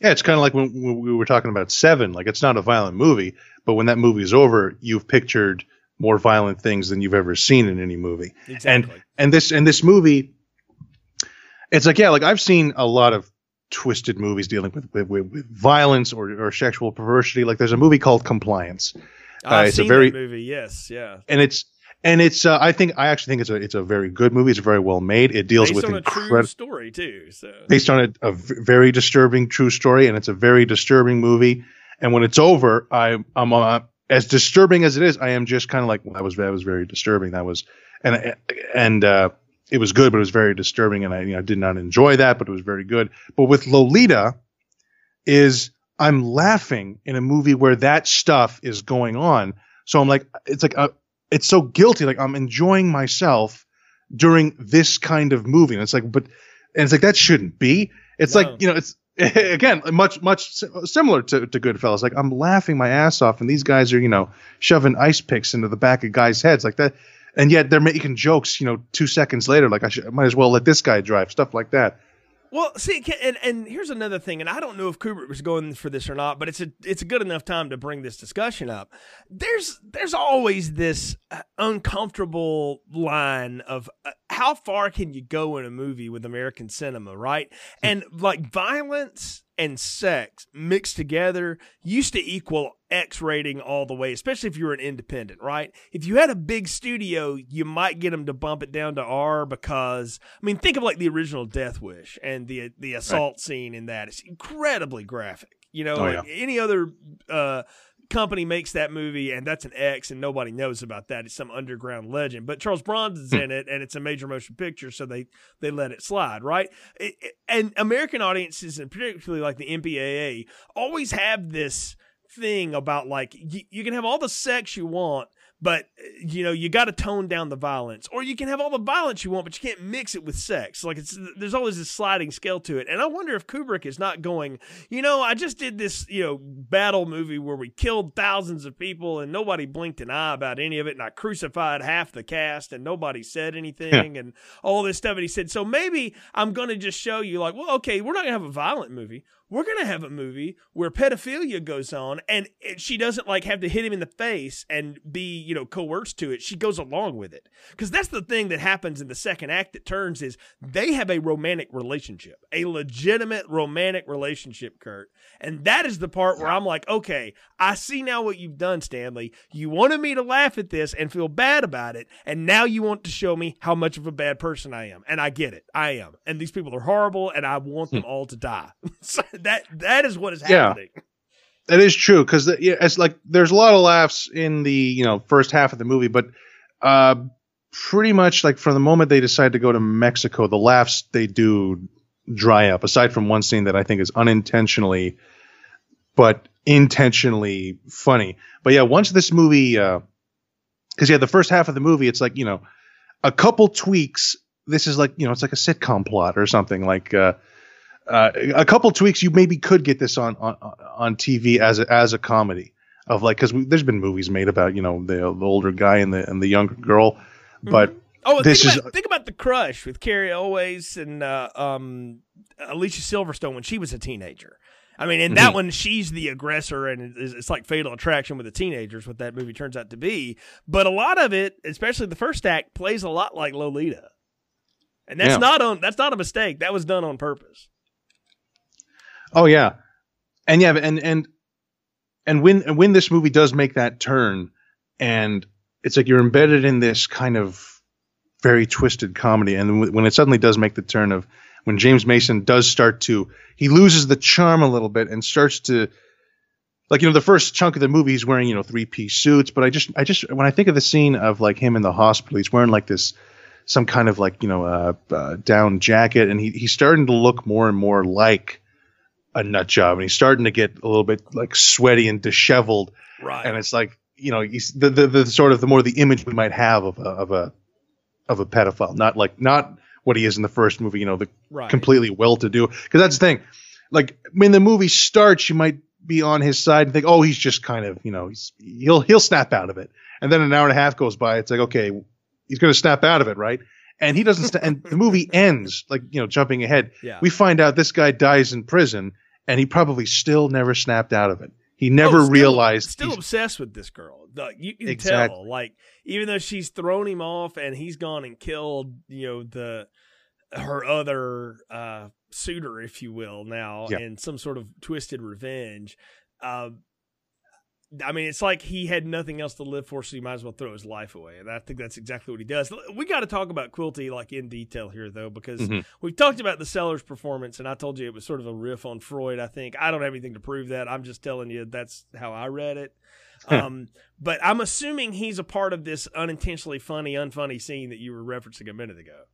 Yeah, it's kind of like when, when, we were talking about Seven. Like, it's not a violent movie, but when that movie is over, you've pictured more violent things than you've ever seen in any movie. Exactly. And and this and this movie, it's like yeah, like I've seen a lot of twisted movies dealing with with, with, violence or, or sexual perversity. Like there's a movie called Compliance. I've uh, it's seen a very, movie. Yes, yeah. And it's and it's uh, I think I actually think it's a it's a very good movie. It's very well made. It deals based with incredible story too. So based on a, a very disturbing true story, and it's a very disturbing movie. And when it's over, I I'm uh, as disturbing as it is. I am just kind of like well, that was that was very disturbing. That was and and uh, it was good, but it was very disturbing, and I you know, did not enjoy that, but it was very good. But with Lolita, is I'm laughing in a movie where that stuff is going on. So I'm like, it's like a, it's so guilty. Like I'm enjoying myself during this kind of movie. And it's like, but, and it's like, that shouldn't be. It's no. like, you know, it's, again, much, much similar to, to Goodfellas. Like I'm laughing my ass off and these guys are, you know, shoving ice picks into the back of guys' heads like that. And yet they're making jokes, you know, two seconds later, like I, should, I might as well let this guy drive, stuff like that. Well, see, and and here's another thing, and I don't know if Kubrick was going for this or not, but it's a it's a good enough time to bring this discussion up. There's there's always this uh, uncomfortable line of uh, how far can you go in a movie with American cinema, right? And like violence and sex mixed together used to equal X rating all the way, especially if you were an independent, right? If you had a big studio, you might get them to bump it down to R because, I mean, think of like the original Death Wish and the the assault right. scene in that. It's incredibly graphic. You know, oh, like yeah. any other uh, company makes that movie and that's an X and nobody knows about that. It's some underground legend. But Charles Bronson's hmm. in it and it's a major motion picture, so they they let it slide, right? It, it, and American audiences and particularly like the MPAA always have this thing about like you can have all the sex you want but you know you got to tone down the violence or you can have all the violence you want but you can't mix it with sex. Like it's there's always this sliding scale to it. And i wonder if kubrick is not going you know i just did this you know battle movie where we killed thousands of people and nobody blinked an eye about any of it and i crucified half the cast and nobody said anything yeah. and all this stuff. And he said so maybe i'm going to just show you like well okay we're not going to have a violent movie we're going to have a movie where pedophilia goes on and she doesn't like have to hit him in the face and be, you know, coerced to it. She goes along with it. Because that's the thing that happens in the second act that turns is they have a romantic relationship, a legitimate romantic relationship, Kurt. And that is the part where I'm like, okay, I see now what you've done, Stanley. You wanted me to laugh at this and feel bad about it. And now you want to show me how much of a bad person I am. And I get it. I am. And these people are horrible and I want them all to die. that that is what is happening. Yeah. That is true because yeah, it's like there's a lot of laughs in the you know first half of the movie, but uh, pretty much like from the moment they decide to go to Mexico, the laughs they do dry up. Aside from one scene that I think is unintentionally, but intentionally funny. But yeah, once this movie, because uh, yeah, the first half of the movie, it's like you know a couple tweaks. This is like you know it's like a sitcom plot or something like. Uh, uh, a couple tweaks, you maybe could get this on on, on TV as a, as a comedy of like because there's been movies made about you know the, the, older guy and the and the younger girl, mm-hmm. but oh, this think is about, think about the Crush with Cary Elwes and uh, um, Alicia Silverstone when she was a teenager. I mean, in that mm-hmm. one, she's the aggressor, and it's, it's like Fatal Attraction with the teenagers. What that movie turns out to be, but a lot of it, especially the first act, plays a lot like Lolita, and that's yeah. not on that's not a mistake. That was done on purpose. Oh yeah, and yeah, and and and when and when this movie does make that turn, and it's like you're embedded in this kind of very twisted comedy, and when it suddenly does make the turn of when James Mason does start to he loses the charm a little bit and starts to like you know the first chunk of the movie he's wearing you know three piece suits but i just i just when i think of the scene of like him in the hospital he's wearing like this some kind of like you know uh, uh, down jacket and he, he's starting to look more and more like a nut job and he's starting to get a little bit like sweaty and disheveled. Right. and it's like you know he's the, the the sort of the more the image we might have of a of a of a pedophile. Not like not what he is in the first movie you know the right. completely well to do because that's the thing. Like when the movie starts you might be on his side and think oh he's just kind of you know he's he'll he'll snap out of it. And then an hour and a half goes by it's like okay he's going to snap out of it right? And he doesn't sta- and the movie ends like you know jumping ahead. Yeah. we find out this guy dies in prison and he probably still never snapped out of it he never Oh, still- realized Still obsessed with this girl. You can Exactly. tell. Like even though she's thrown him off and he's gone and killed, you know, the her other uh, suitor, if you will, now Yeah. in some sort of twisted revenge. Um, I mean, it's like he had nothing else to live for, so he might as well throw his life away. And I think that's exactly what he does. We got to talk about Quilty like in detail here, though, because Mhm. we've talked about the Sellers performance, and I told you it was sort of a riff on Freud. I think I don't have anything to prove that. I'm just telling you that's how I read it. um, but I'm assuming he's a part of this unintentionally funny, unfunny scene that you were referencing a minute ago.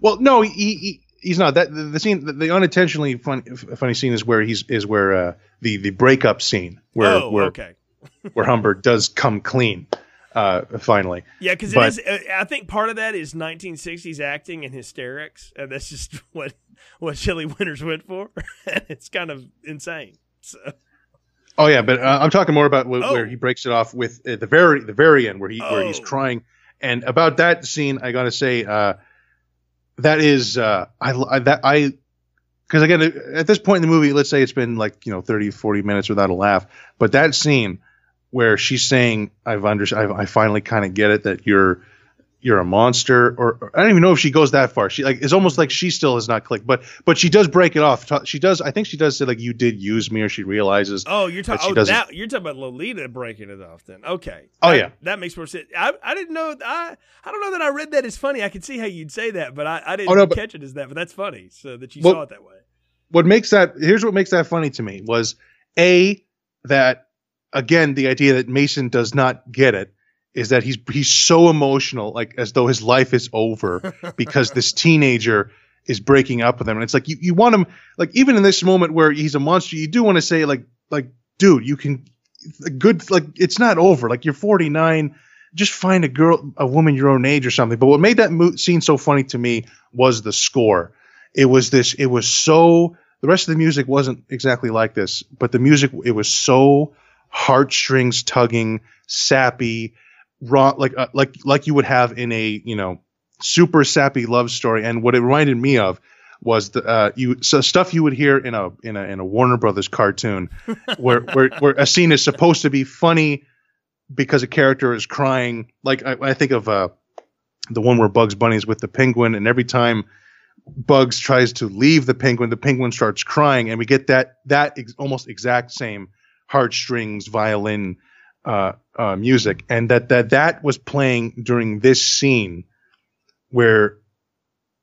Well, no, he, he he's not. That the, the scene, the, the unintentionally funny, funny scene is where he's is where uh, the the breakup scene where oh, where okay. where Humbert does come clean, uh, finally. Yeah, because it is. uh, I think part of that is 1960s acting and hysterics, and that's just what what Shelley Winters went for. it's kind of insane. So Oh yeah, but uh, I'm talking more about Oh. where he breaks it off with at the very the very end where he where he's Oh. crying. And about that scene, I gotta say, uh, that is uh, I, I that I because again at this point in the movie, let's say it's been like you know 30, 40 minutes without a laugh, but that scene where she's saying, "I've under I, I finally kind of get it that you're." You're a monster, or, or I don't even know if she goes that far. She like it's almost like she still has not clicked, but but she does break it off. She does. I think she does say like you did use me, or she realizes Oh, you're talking. Oh, doesn't- you're talking about Lolita breaking it off. Then okay. Oh, That- yeah. that makes more sense. I, I didn't know. I I don't know that I read that as funny. I could see how you'd say that, but I, I oh, didn't Oh, no, but- catch it as that. But that's funny. So that you Well- saw it that way. what makes that here's what makes that funny to me was a that again the idea that Mason does not get it is that he's he's so emotional like as though his life is over because this teenager is breaking up with him. And it's like you, you want him like even in this moment where he's a monster you do want to say like like dude you can good like it's not over. Like you're 49 just find a girl a woman your own age or something. But what made that mo- scene so funny to me was the score. It was this it was so the rest of the music wasn't exactly like this but the music it was so heartstrings tugging sappy raw like uh, like like you would have in a you know super sappy love story. And what it reminded me of was the uh, you so stuff you would hear in a in a in a Warner Brothers cartoon where where where a scene is supposed to be funny because a character is crying. Like I, I think of uh the one where Bugs Bunny is with the penguin and every time Bugs tries to leave the penguin the penguin starts crying and we get that that ex- almost exact same heartstrings violin uh, uh, music, and that that that was playing during this scene, where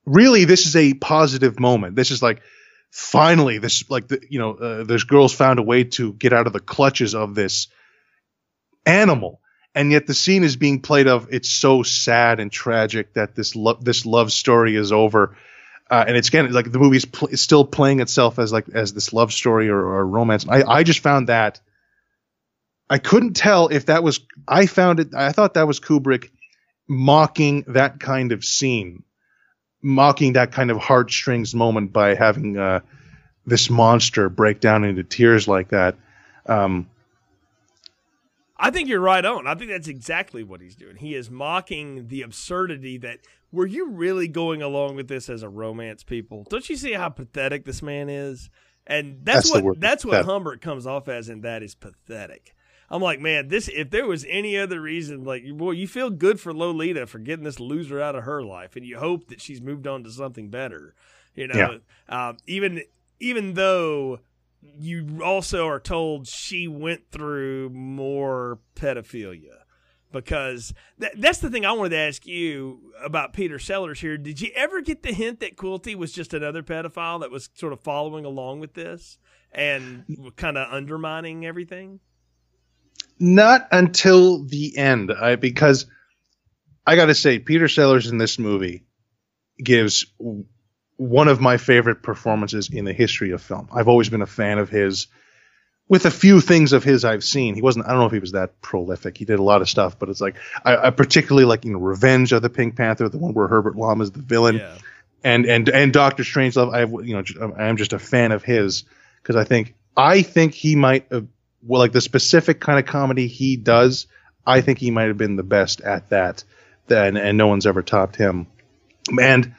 really this is a positive moment. This is like finally this like the, you know uh, those girls found a way to get out of the clutches of this animal, and yet the scene is being played of it's so sad and tragic that this love this love story is over. Uh, and it's again like the movie's pl- is still playing itself as like as this love story or, or romance. I, I just found that I couldn't tell if that was I found it I thought that was Kubrick mocking that kind of scene, mocking that kind of heartstrings moment by having uh, this monster break down into tears like that. Um, I think you're right on. I think that's exactly what he's doing. He is mocking the absurdity that were you really going along with this as a romance, people? Don't you see how pathetic this man is? And that's, That's what that's what. Humbert comes off as, and that is pathetic. I'm like, man, this if there was any other reason, like, boy, you feel good for Lolita for getting this loser out of her life, and you hope that she's moved on to something better. You know, um, even even though you also are told she went through more pedophilia because th- that's the thing I wanted to ask you about Peter Sellers here. Did you ever get the hint that Quilty was just another pedophile that was sort of following along with this and kind of undermining everything? Not until the end, I, because I got to say, Peter Sellers in this movie gives one of my favorite performances in the history of film. I've always been a fan of his with a few things of his I've seen, he wasn't. I don't know if he was that prolific. He did a lot of stuff, but it's like I, I particularly like you know Revenge of the Pink Panther, the one where Herbert Lom is the villain, yeah. and and and Doctor Strangelove. I you know I am just a fan of his because I think I think he might have well like the specific kind of comedy he does. I think he might have been the best at that, then and no one's ever topped him. And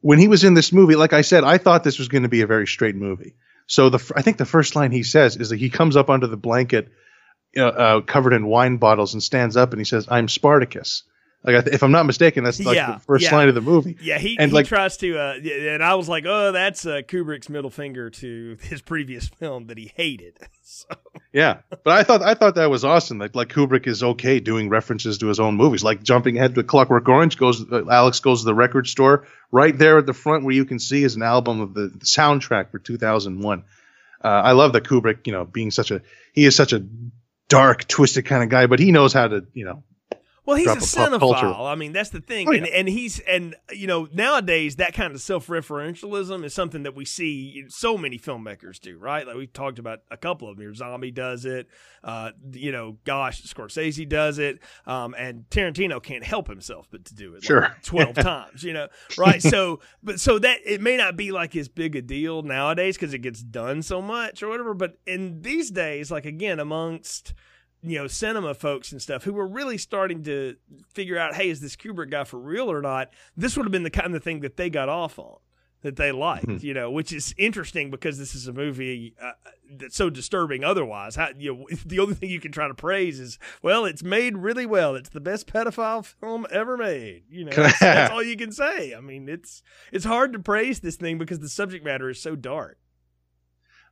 when he was in this movie, like I said, I thought this was going to be a very straight movie. So the I think the first line he says is that he comes up under the blanket, uh, uh, covered in wine bottles, and stands up and he says, "I'm Spartacus." Like if I'm not mistaken, that's like yeah, the first yeah. line of the movie. Yeah, he, and he like, tries to, uh, and I was like, oh, that's uh, Kubrick's middle finger to his previous film that he hated. So. Yeah, but I thought I thought that was awesome. Like like Kubrick is okay doing references to his own movies, like jumping ahead to Clockwork Orange. Goes uh, Alex goes to the record store right there at the front where you can see is an album of the, the soundtrack for 2001. Uh, I love that Kubrick, you know, being such a he is such a dark, twisted kind of guy, but he knows how to, you know, well, he's a, cinephile. I mean, that's the thing, oh, yeah. and and he's and you know nowadays that kind of self-referentialism is something that we see so many filmmakers do, right? Like we talked about a couple of them here. Zombie does it. Uh, you know, gosh, Scorsese does it, um, and Tarantino can't help himself but to do it. Sure, like twelve times. You know, right? So, but so that it may not be like as big a deal nowadays because it gets done so much or whatever. But in these days, like again, amongst you know, cinema folks and stuff who were really starting to figure out, hey, is this Kubrick guy for real or not? This would have been the kind of thing that they got off on, that they liked, mm-hmm. you know, which is interesting because this is a movie uh, that's so disturbing otherwise. How, you know, the only thing you can try to praise is, well, it's made really well. It's the best pedophile film ever made. You know, that's, that's all you can say. I mean, it's it's hard to praise this thing because the subject matter is so dark.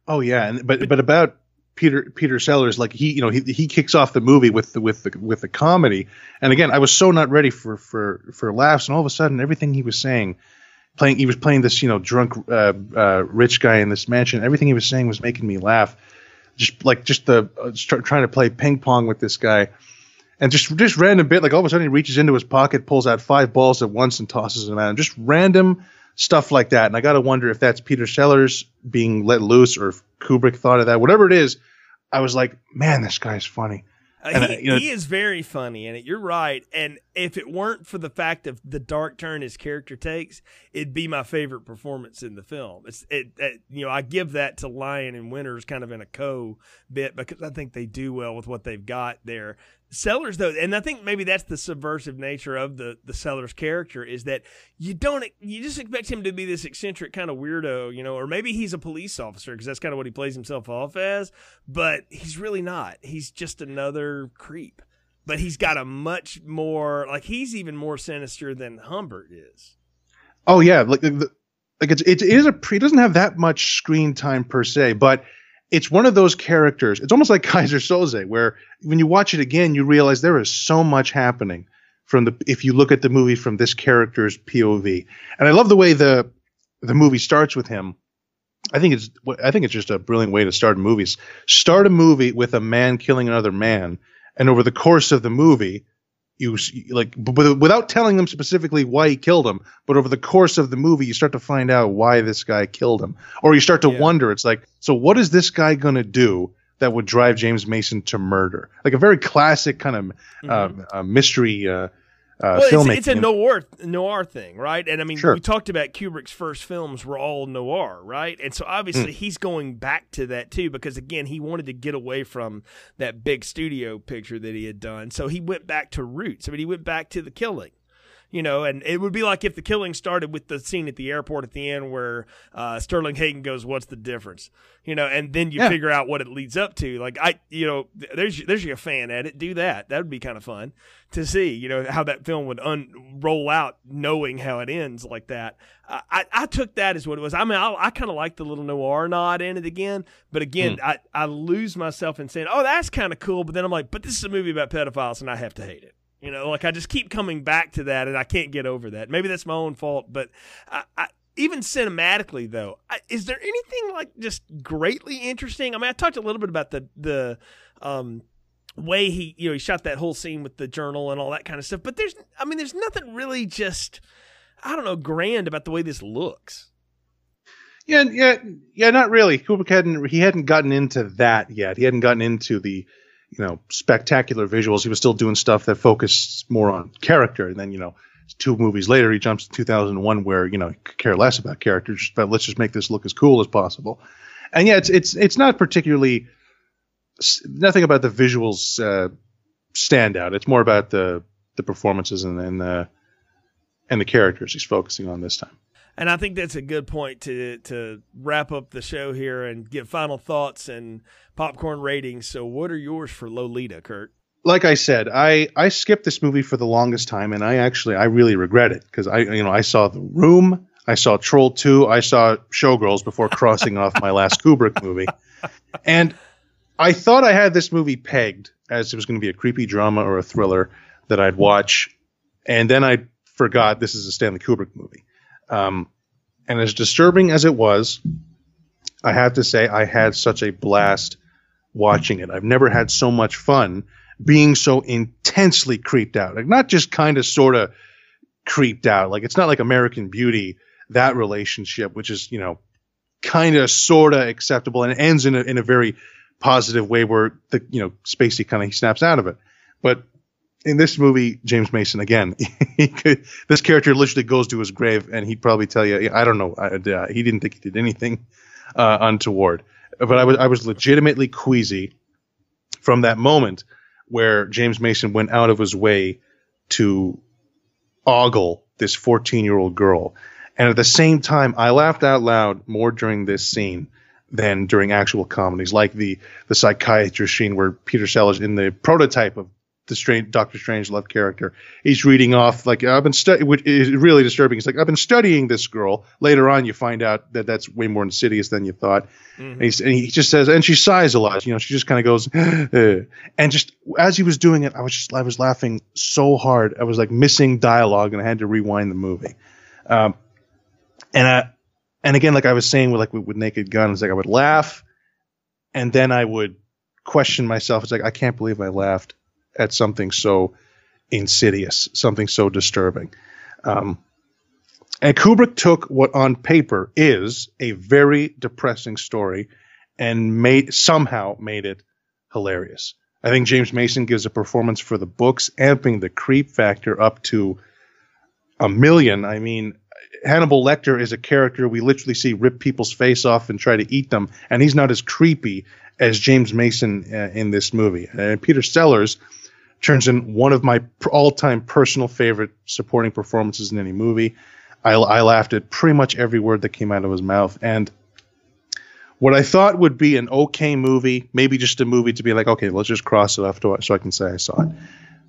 Oh yeah, and but but, but about Peter Peter Sellers like he you know he he kicks off the movie with the with the with the comedy. And again I was so not ready for for for laughs and all of a sudden everything he was saying playing he was playing this you know drunk uh, uh, rich guy in this mansion everything he was saying was making me laugh. Just like just the uh, trying to play ping pong with this guy. And just just random bit like all of a sudden he reaches into his pocket pulls out five balls at once and tosses them out just random stuff like that. And I got to wonder if that's Peter Sellers being let loose or if Kubrick thought of that. Whatever it is, I was like, man, this guy's funny. Uh, he, I, you know, he is very funny in it. You're right. And if it weren't for the fact of the dark turn his character takes, it'd be my favorite performance in the film. It's it, it, you know I give that to Lyon and Winters kind of in a co bit because I think they do well with what they've got there. Sellers though, and I think maybe that's the subversive nature of the the Sellers character is that you don't you just expect him to be this eccentric kind of weirdo, you know, or maybe he's a police officer because that's kind of what he plays himself off as, but he's really not. He's just another creep. But he's got a much more like he's even more sinister than Humbert is. Oh yeah, like like it's it is a he doesn't have that much screen time per se, but it's one of those characters. It's almost like Keyser Söze, where when you watch it again, you realize there is so much happening from the if you look at the movie from this character's POV. And I love the way the the movie starts with him. I think it's I think it's just a brilliant way to start movies. Start a movie with a man killing another man, and over the course of the movie, you like without telling them specifically why he killed him but over the course of the movie you start to find out why this guy killed him or you start to yeah. wonder it's like so what is this guy going to do that would drive James Mason to murder like a very classic kind of mm-hmm. uh, mystery uh, uh, well, it's, it's, a noir noir thing, right? And I mean, sure. we talked about Kubrick's first films were all noir, right? And so obviously mm. he's going back to that too, because again, he wanted to get away from that big studio picture that he had done. So he went back to roots. I mean, he went back to the killing you know, and it would be like if the killing started with the scene at the airport at the end where uh, Sterling Hayden goes, "What's the difference?" You know, and then you yeah. figure out what it leads up to. Like I, you know, there's there's your fan at it. Do that. That would be kind of fun to see. You know how that film would un- roll out, knowing how it ends like that. I, I took that as what it was. I mean, I, I kind of like the little noir nod in it again, but again, hmm. I, I lose myself in saying, "Oh, that's kind of cool," but then I'm like, "But this is a movie about pedophiles, and I have to hate it." You know, like I just keep coming back to that, and I can't get over that. Maybe that's my own fault, but I, I, even cinematically, though, I, is there anything like just greatly interesting? I mean, I talked a little bit about the the um, way he you know he shot that whole scene with the journal and all that kind of stuff, but there's I mean, there's nothing really just I don't know grand about the way this looks. Yeah, yeah, yeah. Not really. Kubrick hadn't he hadn't gotten into that yet. He hadn't gotten into the you know spectacular visuals. He was still doing stuff that focused more on character. And then you know two movies later, he jumps to 2001, where you know he could care less about characters, but let's just make this look as cool as possible. And yeah, it's it's it's not particularly nothing about the visuals uh, stand out. It's more about the the performances and, and the and the characters he's focusing on this time. And I think that's a good point to to wrap up the show here and give final thoughts and popcorn ratings. So, what are yours for Lolita, Kurt? Like I said, I I skipped this movie for the longest time, and I actually I really regret it because I you know I saw The Room, I saw Troll Two, I saw Showgirls before crossing off my last Kubrick movie, and I thought I had this movie pegged as it was going to be a creepy drama or a thriller that I'd watch, and then I forgot this is a Stanley Kubrick movie. Um, and as disturbing as it was, I have to say I had such a blast watching it. I've never had so much fun being so intensely creeped out. Like not just kind of sort of creeped out. Like it's not like American Beauty that relationship, which is you know kind of sort of acceptable and ends in a in a very positive way where the you know Spacey kind of snaps out of it. But in this movie, James Mason again, could, this character literally goes to his grave, and he'd probably tell you, I don't know, I, uh, he didn't think he did anything uh, untoward. But I was I was legitimately queasy from that moment where James Mason went out of his way to ogle this 14 year old girl, and at the same time, I laughed out loud more during this scene than during actual comedies, like the the psychiatrist scene where Peter Sellers in the prototype of the strange Doctor Strangelove character. He's reading off like I've been studying, which is really disturbing. He's like I've been studying this girl. Later on, you find out that that's way more insidious than you thought. Mm-hmm. And, and, he just says, and she sighs a lot. You know, she just kind of goes, and just as he was doing it, I was just I was laughing so hard. I was like missing dialogue, and I had to rewind the movie. Um, and I, and again, like I was saying with like with, with Naked Gun, it's like I would laugh, and then I would question myself. It's like I can't believe I laughed at something so insidious, something so disturbing. Um, and Kubrick took what on paper is a very depressing story and made somehow made it hilarious. I think James Mason gives a performance for the books, amping the creep factor up to a million. I mean, Hannibal Lecter is a character we literally see rip people's face off and try to eat them, and he's not as creepy as James Mason uh, in this movie. And Peter Sellers turns in one of my all-time personal favorite supporting performances in any movie. I, I laughed at pretty much every word that came out of his mouth, and what I thought would be an okay movie, maybe just a movie to be like, okay, let's just cross it off to, so I can say I saw it.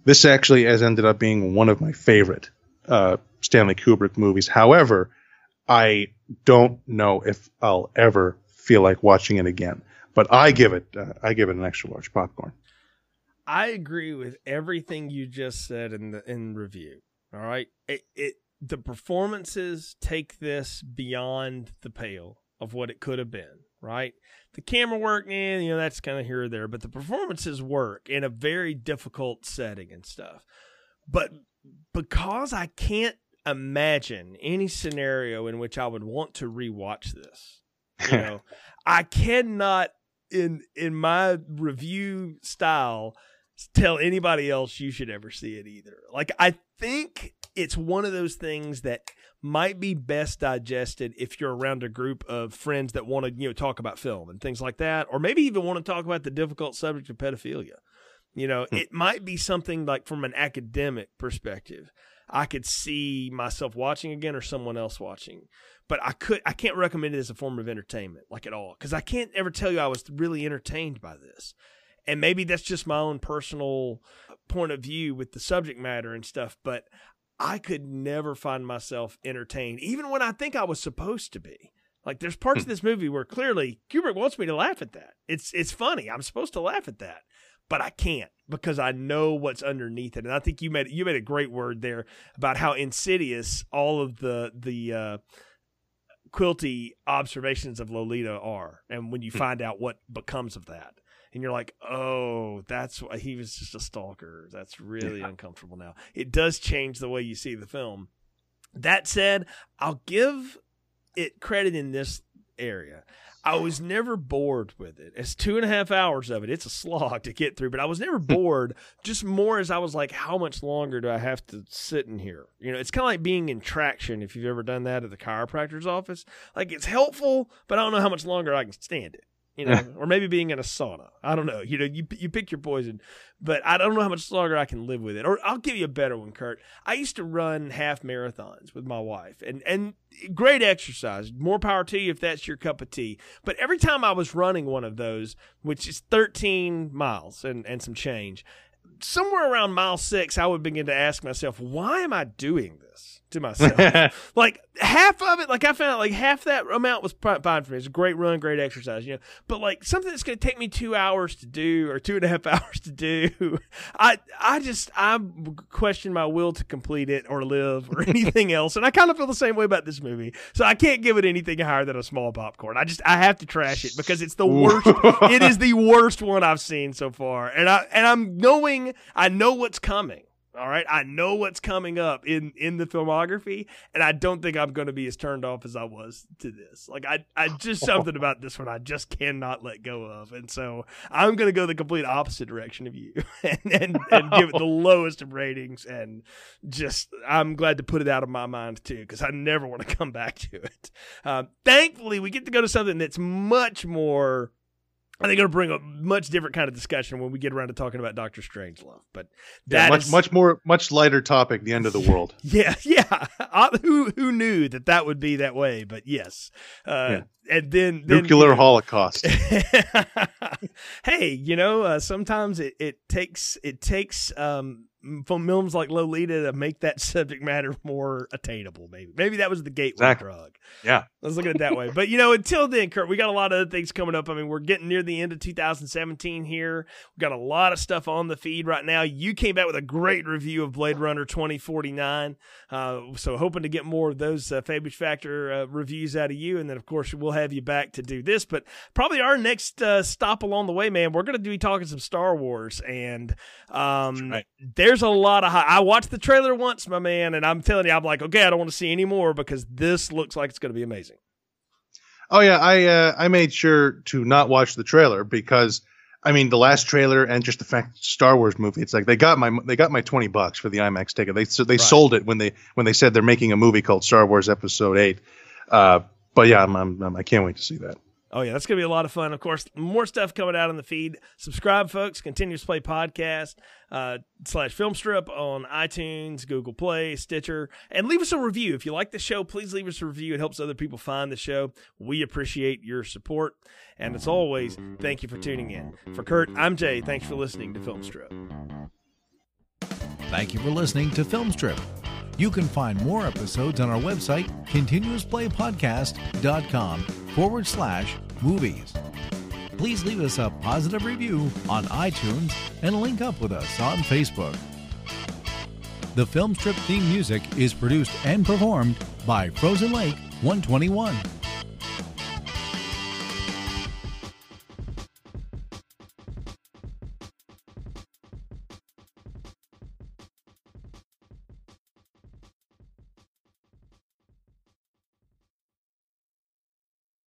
This actually has ended up being one of my favorite uh, Stanley Kubrick movies. However, I don't know if I'll ever feel like watching it again. But I give it, uh, I give it an extra large popcorn. I agree with everything you just said in the in review. All right, it, it the performances take this beyond the pale of what it could have been. Right, the camera work, man, you know that's kind of here or there, but the performances work in a very difficult setting and stuff. But because I can't imagine any scenario in which I would want to rewatch this, you know, I cannot in in my review style tell anybody else you should ever see it either. Like I think it's one of those things that might be best digested if you're around a group of friends that want to, you know, talk about film and things like that or maybe even want to talk about the difficult subject of pedophilia. You know, hmm. it might be something like from an academic perspective. I could see myself watching again or someone else watching. But I could I can't recommend it as a form of entertainment like at all cuz I can't ever tell you I was really entertained by this and maybe that's just my own personal point of view with the subject matter and stuff but i could never find myself entertained even when i think i was supposed to be like there's parts of hmm. this movie where clearly kubrick wants me to laugh at that it's it's funny i'm supposed to laugh at that but i can't because I know what's underneath it. And I think you made you made a great word there about how insidious all of the the uh, quilty observations of Lolita are, and when you hmm. find out what becomes of that. And you're like, oh, that's why he was just a stalker. That's really yeah. uncomfortable now. It does change the way you see the film. That said, I'll give it credit in this area. I was never bored with it. It's two and a half hours of it. It's a slog to get through, but I was never hmm. bored. Just more as I was like, how much longer do I have to sit in here? You know, it's kind of like being in traction if you've ever done that at the chiropractor's office. Like it's helpful, but I don't know how much longer I can stand it you know, or maybe being in a sauna. I don't know. You know, you you pick your poison, but I don't know how much longer I can live with it. Or I'll give you a better one, Kurt. I used to run half marathons with my wife, and and great exercise. More power to you if that's your cup of tea. But every time I was running one of those, which is 13 miles and and some change, somewhere around mile six, I would begin to ask myself, why am I doing this? To myself. like half of it, like I found like half that amount was fine for me. It's a great run, great exercise, you know. But like something that's going to take me two hours to do or two and a half hours to do, I I just I question my will to complete it or live or anything else. And I kind of feel the same way about this movie. So I can't give it anything higher than a small popcorn. I just I have to trash it because it's the worst. it is the worst one I've seen so far, and I and I'm knowing I know what's coming. All right, I know what's coming up in in the filmography, and I don't think I'm going to be as turned off as I was to this. Like I, I just something about this one I just cannot let go of, and so I'm going to go the complete opposite direction of you, and and, and give it the lowest of ratings, and just I'm glad to put it out of my mind too, because I never want to come back to it. Uh, thankfully, we get to go to something that's much more I think it'll bring a much different kind of discussion when we get around to talking about Doctor Strangelove. But that yeah, much is, much more much lighter topic. The end of the world. yeah, yeah. I, who who knew that that would be that way? But yes. Uh, yeah. And then, then nuclear you know, holocaust. hey, you know, uh, sometimes it, it takes it takes um, films like Lolita to make that subject matter more attainable. Maybe maybe that was the gateway exactly. drug. Yeah, let's look at it that way. But you know, until then, Kurt, we got a lot of other things coming up. I mean, we're getting near the end of 2017 here. We've got a lot of stuff on the feed right now. You came back with a great review of Blade Runner 2049. Uh, so hoping to get more of those uh, Fabish Factor uh, reviews out of you, and then of course we'll have you back to do this. But probably our next uh, stop along the way, man, we're going to be talking some Star Wars, and um, right. There's a lot of. High- I watched the trailer once, my man, and I'm telling you, I'm like, okay, I don't want to see any more because this looks like it's going to be amazing. Oh yeah, I uh, I made sure to not watch the trailer because I mean the last trailer and just the fact Star Wars movie. It's like they got my they got my twenty bucks for the IMAX ticket. They so they right. sold it when they when they said they're making a movie called Star Wars Episode Eight. Uh, but yeah, I'm, I'm, I'm I can't wait to see that. Oh yeah, that's gonna be a lot of fun. Of course, more stuff coming out on the feed. Subscribe, folks. Continuous Play Podcast uh, slash Film Strip on iTunes, Google Play, Stitcher, and leave us a review if you like the show. Please leave us a review. It helps other people find the show. We appreciate your support, and as always, thank you for tuning in. For Kurt, I'm Jay. Thanks for listening to Film Strip. Thank you for listening to Film Strip. You can find more episodes on our website, continuousplaypodcast.com forward slash movies. Please leave us a positive review on iTunes and link up with us on Facebook. The film strip theme music is produced and performed by Frozen Lake 121.